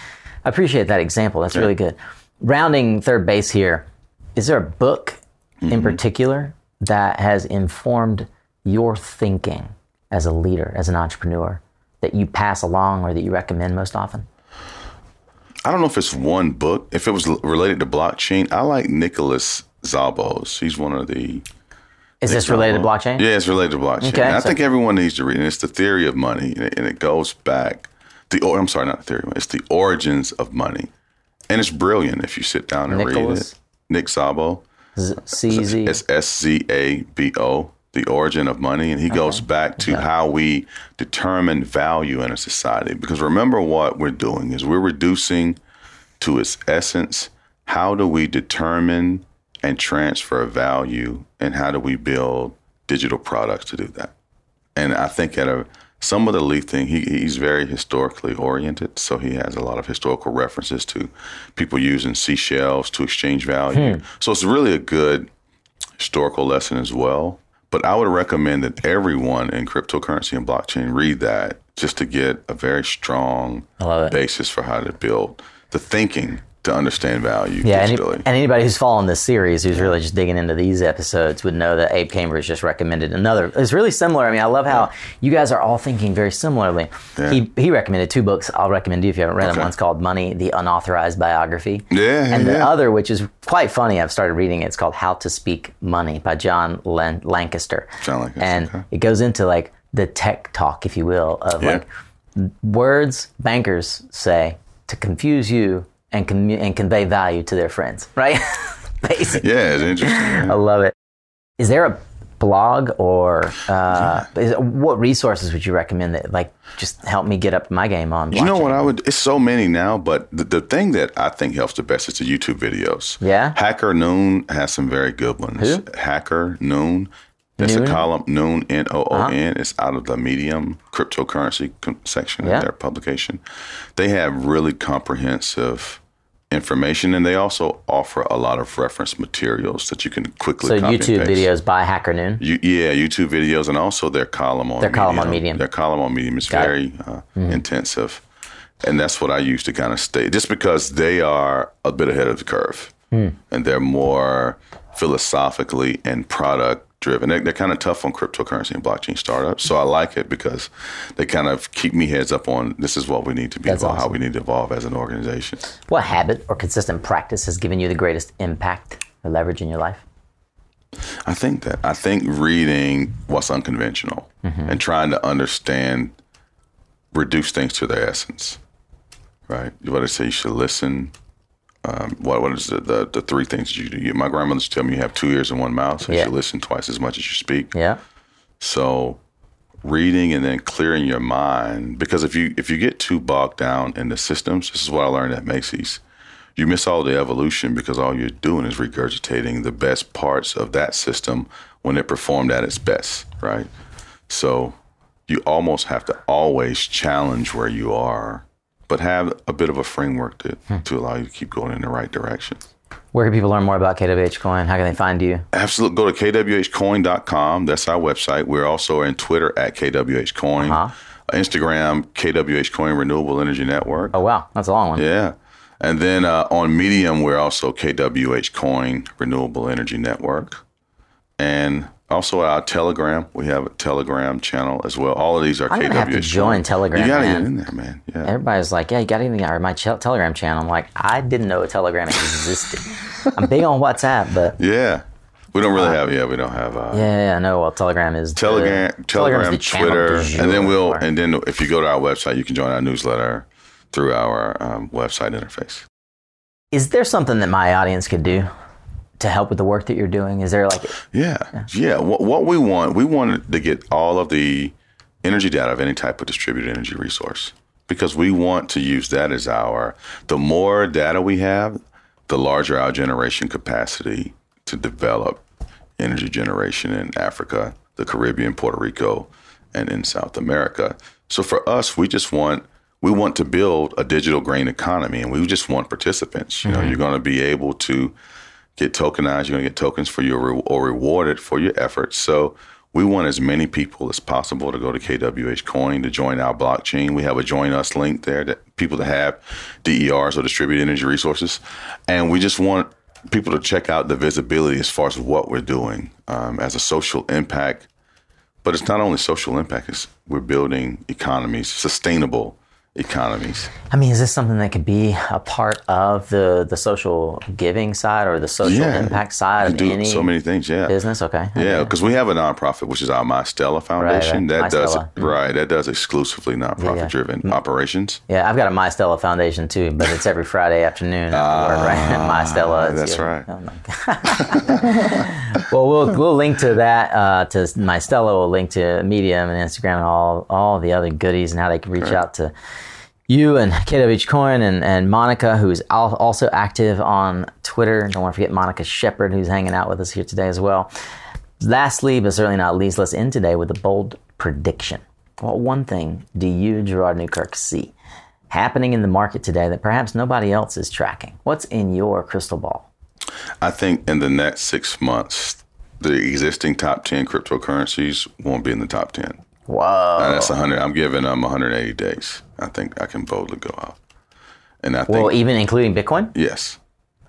I appreciate that example. That's really good. Rounding third base here, is there a book in mm-hmm. particular that has informed your thinking as a leader, as an entrepreneur, that you pass along or that you recommend most often? I don't know if it's one book. If it was l- related to blockchain, I like Nicholas Szabo's. He's one of the. Is this related to blockchain? Yeah, it's related to blockchain. Okay, And I think everyone needs to read it. It's the theory of money, and it, and it goes back. The or, I'm sorry, not the theory. It's the origins of money, and it's brilliant if you sit down and read it. Nick Szabo. Z- CZ. It's S Z A B O, the origin of money. And he goes back to how we determine value in a society. Because remember what we're doing is we're reducing to its essence how do we determine and transfer value and how do we build digital products to do that? And I think at a some of the Leaf thing, he, he's very historically oriented. So he has a lot of historical references to people using seashells to exchange value. So it's really a good historical lesson as well. But I would recommend that everyone in cryptocurrency and blockchain read that just to get a very strong basis for how to build the thinking to understand value Yeah, any, and anybody who's following this series, who's really just digging into these episodes, would know that Abe Cambridge just recommended another. It's really similar. I mean, I love how you guys are all thinking very similarly. Yeah. He he recommended two books. I'll recommend you if you haven't read them. One's called Money: The Unauthorized Biography. Yeah, and the other, which is quite funny, I've started reading it. It's called How to Speak Money by John Lan- Lanchester. John Lanchester, and okay. it goes into like the tech talk, if you will, of Yeah. like words bankers say to confuse you and commu- and convey value to their friends, right? Basically, yeah, it's interesting. I love it. Is there a blog or uh, is, what resources would you recommend that like just help me get up my game on? You know what I would? It's so many now, but the, the thing that I think helps the best is the YouTube videos. Yeah? Hacker Noon has some very good ones. Who? Hacker Noon. That's Noon? a column Noon N O O N. It's out of the Medium cryptocurrency section Yeah. of their publication. They have really comprehensive information, and they also offer a lot of reference materials that you can quickly. So YouTube videos by Hacker Noon. You, yeah, YouTube videos and also their column on Their column on Medium. Their column on Medium is Got very uh, intensive, and that's what I use to kind of stay. Just because they are a bit ahead of the curve, and they're more philosophically and product driven. They're, they're kind of tough on cryptocurrency and blockchain startups, so I like it because they kind of keep me heads up on this is what we need to be That's about, how we need to evolve as an organization. What habit or consistent practice has given you the greatest impact or leverage in your life? I think that. I think reading what's unconventional mm-hmm. and trying to understand, reduce things to their essence, right? What I say, you should listen. Um, what what is the, the the three things you do? You, my grandmother used to tell me you have two ears and one mouth, so you Yeah. should listen twice as much as you speak. Yeah. So reading and then clearing your mind because if you if you get too bogged down in the systems, this is what I learned at Macy's. You miss all the evolution because all you're doing is regurgitating the best parts of that system when it performed at its best, right? So you almost have to always challenge where you are, but have a bit of a framework to, to allow you to keep going in the right direction. Where can people learn more about KWH Coin? How can they find you? Absolutely. Go to kwhcoin.com. That's our website. We're also in Twitter at kwhcoin, Uh-huh. Instagram, KWH Coin Renewable Energy Network. Oh wow, that's a long one. Yeah. And then uh, on Medium, we're also KWH Coin Renewable Energy Network. And also our Telegram. We have a Telegram channel as well. All of these are I'm KWH have to join Telegram, You got to man. get in there, man. Yeah. Everybody's like, yeah, you got anything? Or my ch- Telegram channel. I'm like, I didn't know a Telegram existed. I'm big on WhatsApp, but Yeah. We don't really have, yeah, we don't have. Uh, yeah, yeah, know. Well, Telegram is Telegram, Telegram's Telegram, the Twitter, and then we'll, and then if you go to our website, you can join our newsletter through our um, website interface. Is there something that my audience could do to help with the work that you're doing? Is there like, Yeah, yeah. What, what we want, we wanted to get all of the energy data of any type of distributed energy resource. because we want to use that as our. The more data we have, the larger our generation capacity to develop energy generation in Africa, the Caribbean, Puerto Rico, and in South America. So for us, we just want we want to build a digital green economy, and we just want participants. You know, mm-hmm. you're going to be able to get tokenized. You're going to get tokens for your or rewarded for your efforts. So we want as many people as possible to go to KWH Coin to join our blockchain. We have a join us link there that people that have DERs or distributed energy resources, and we just want people to check out the visibility as far as what we're doing um, as a social impact. But it's not only social impact; it's we're building economies, sustainable economies. I mean, is this something that could be a part of the the social giving side or the social Yeah. impact side of do any so many things. Yeah, business? Okay. Yeah, because we have a nonprofit, which is our My Stella Foundation. right. That My does Stella. right. That does exclusively nonprofit driven mm. operations. Yeah, I've got a My Stella Foundation too, but it's every Friday afternoon. after work, right? Ah, my Stella. that's right. Oh well, we'll we'll link to that. Uh, to My Stella, we'll link to Medium and Instagram and all all the other goodies and how they can reach out to you and KWH Coin and, and Monica, who's al- also active on Twitter. Don't want to forget Monica Shepard, who's hanging out with us here today as well. Lastly, but certainly not least, let's end today with a bold prediction. What one thing do you, Gerard Newkirk, see happening in the market today that perhaps nobody else is tracking? What's in your crystal ball? I think in the next six months, the existing top 10 cryptocurrencies won't be in the top 10. Wow. That's 100. I'm giving um, them 180 days. I think I can boldly go out. And I think, well, even including Bitcoin. Yes,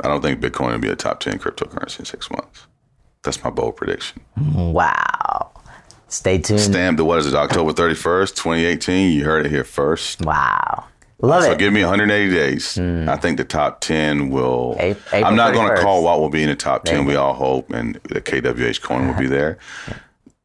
I don't think Bitcoin will be a top 10 cryptocurrency in six months. That's my bold prediction. Wow. Stay tuned. Stamped, what is it, October 31st, 2018? You heard it here first. Wow. Love so it. So give me 180 days. Mm. I think the top 10 will. I'm not going to call what will be in the top 10. We all hope, and the KWH coin will be uh-huh. there. Yeah.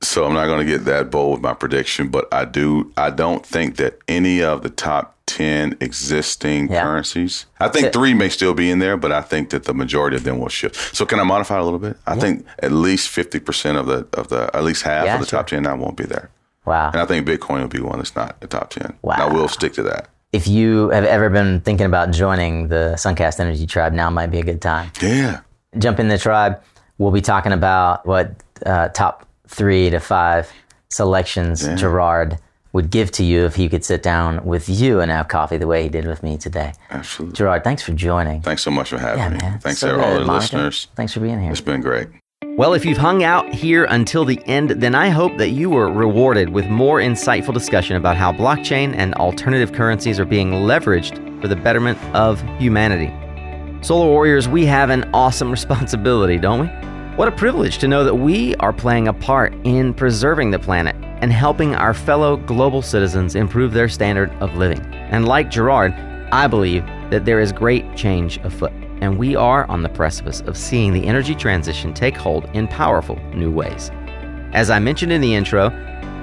So I'm not going to get that bold with my prediction, but I do. I don't think that any of the top 10 existing Yeah. currencies. I think three may still be in there, but I think that the majority of them will shift. So can I modify a little bit? I think at least 50 percent of the of the at least half Yeah, of the sure. top 10 now won't be there. Wow. And I think Bitcoin will be one that's not the top 10. Wow. And I will stick to that. If you have ever been thinking about joining the Suncast Energy Tribe, now might be a good time. Yeah. jump in the tribe. We'll be talking about what uh, top three to five selections Gerard would give to you if he could sit down with you and have coffee the way he did with me today. Absolutely. Gerard, thanks for joining. Thanks so much for having Yeah, me. man. Thanks So to all the listeners. Thanks for being here. It's been great. Well, if you've hung out here until the end, then I hope that you were rewarded with more insightful discussion about how blockchain and alternative currencies are being leveraged for the betterment of humanity. Solar Warriors, we have an awesome responsibility, don't we? What a privilege to know that we are playing a part in preserving the planet and helping our fellow global citizens improve their standard of living. And like Gerard, I believe that there is great change afoot, and we are on the precipice of seeing the energy transition take hold in powerful new ways. As I mentioned in the intro,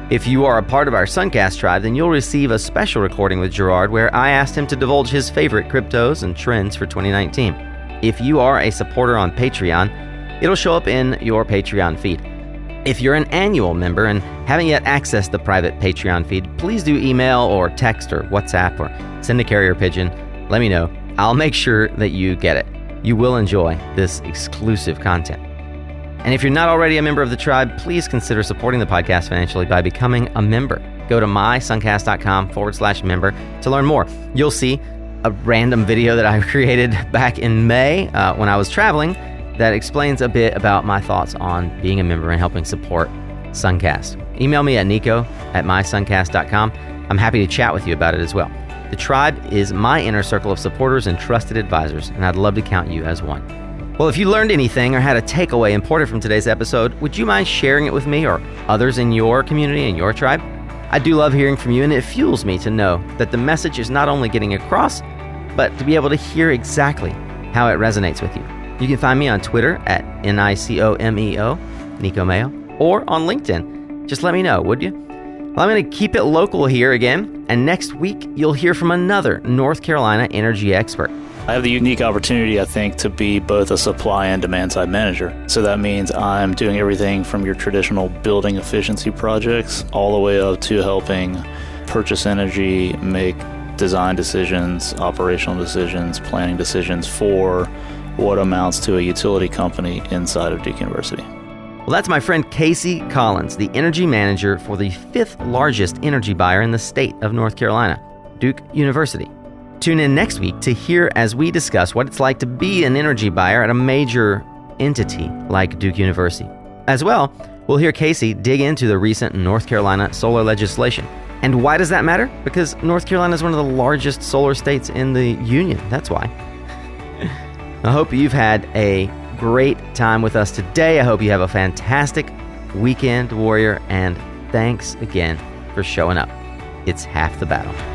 if you are a part of our Suncast tribe, then you'll receive a special recording with Gerard where I asked him to divulge his favorite cryptos and trends for 2019. If you are a supporter on Patreon, it'll show up in your Patreon feed. If you're an annual member and haven't yet accessed the private Patreon feed, please do email or text or WhatsApp or send a carrier pigeon. Let me know. I'll make sure that you get it. You will enjoy this exclusive content. And if you're not already a member of the tribe, please consider supporting the podcast financially by becoming a member. Go to mysuncast.com forward slash member to learn more. You'll see a random video that I created back in May uh, when I was traveling that explains a bit about my thoughts on being a member and helping support Suncast. Email me at nico at mysuncast.com. I'm happy to chat with you about it as well. The tribe is my inner circle of supporters and trusted advisors, and I'd love to count you as one. Well, if you learned anything or had a takeaway important from today's episode, would you mind sharing it with me or others in your community and your tribe? I do love hearing from you, and it fuels me to know that the message is not only getting across, but to be able to hear exactly how it resonates with you. You can find me on Twitter at N I C O M E O, Nico Mayo, or on LinkedIn. Just let me know, would you? Well, I'm going to keep it local here again, and next week you'll hear from another North Carolina energy expert. I have the unique opportunity, I think, to be both a supply and demand side manager. So that means I'm doing everything from your traditional building efficiency projects all the way up to helping purchase energy, make design decisions, operational decisions, planning decisions for what amounts to a utility company inside of Duke University. Well, that's my friend Casey Collins, the energy manager for the fifth largest energy buyer in the state of North Carolina, Duke University. Tune in next week to hear as we discuss what it's like to be an energy buyer at a major entity like Duke University. As well, we'll hear Casey dig into the recent North Carolina solar legislation. And why does that matter? Because North Carolina is one of the largest solar states in the Union. That's why. I hope you've had a great time with us today. I hope you have a fantastic weekend, Warrior, and thanks again for showing up. It's half the battle.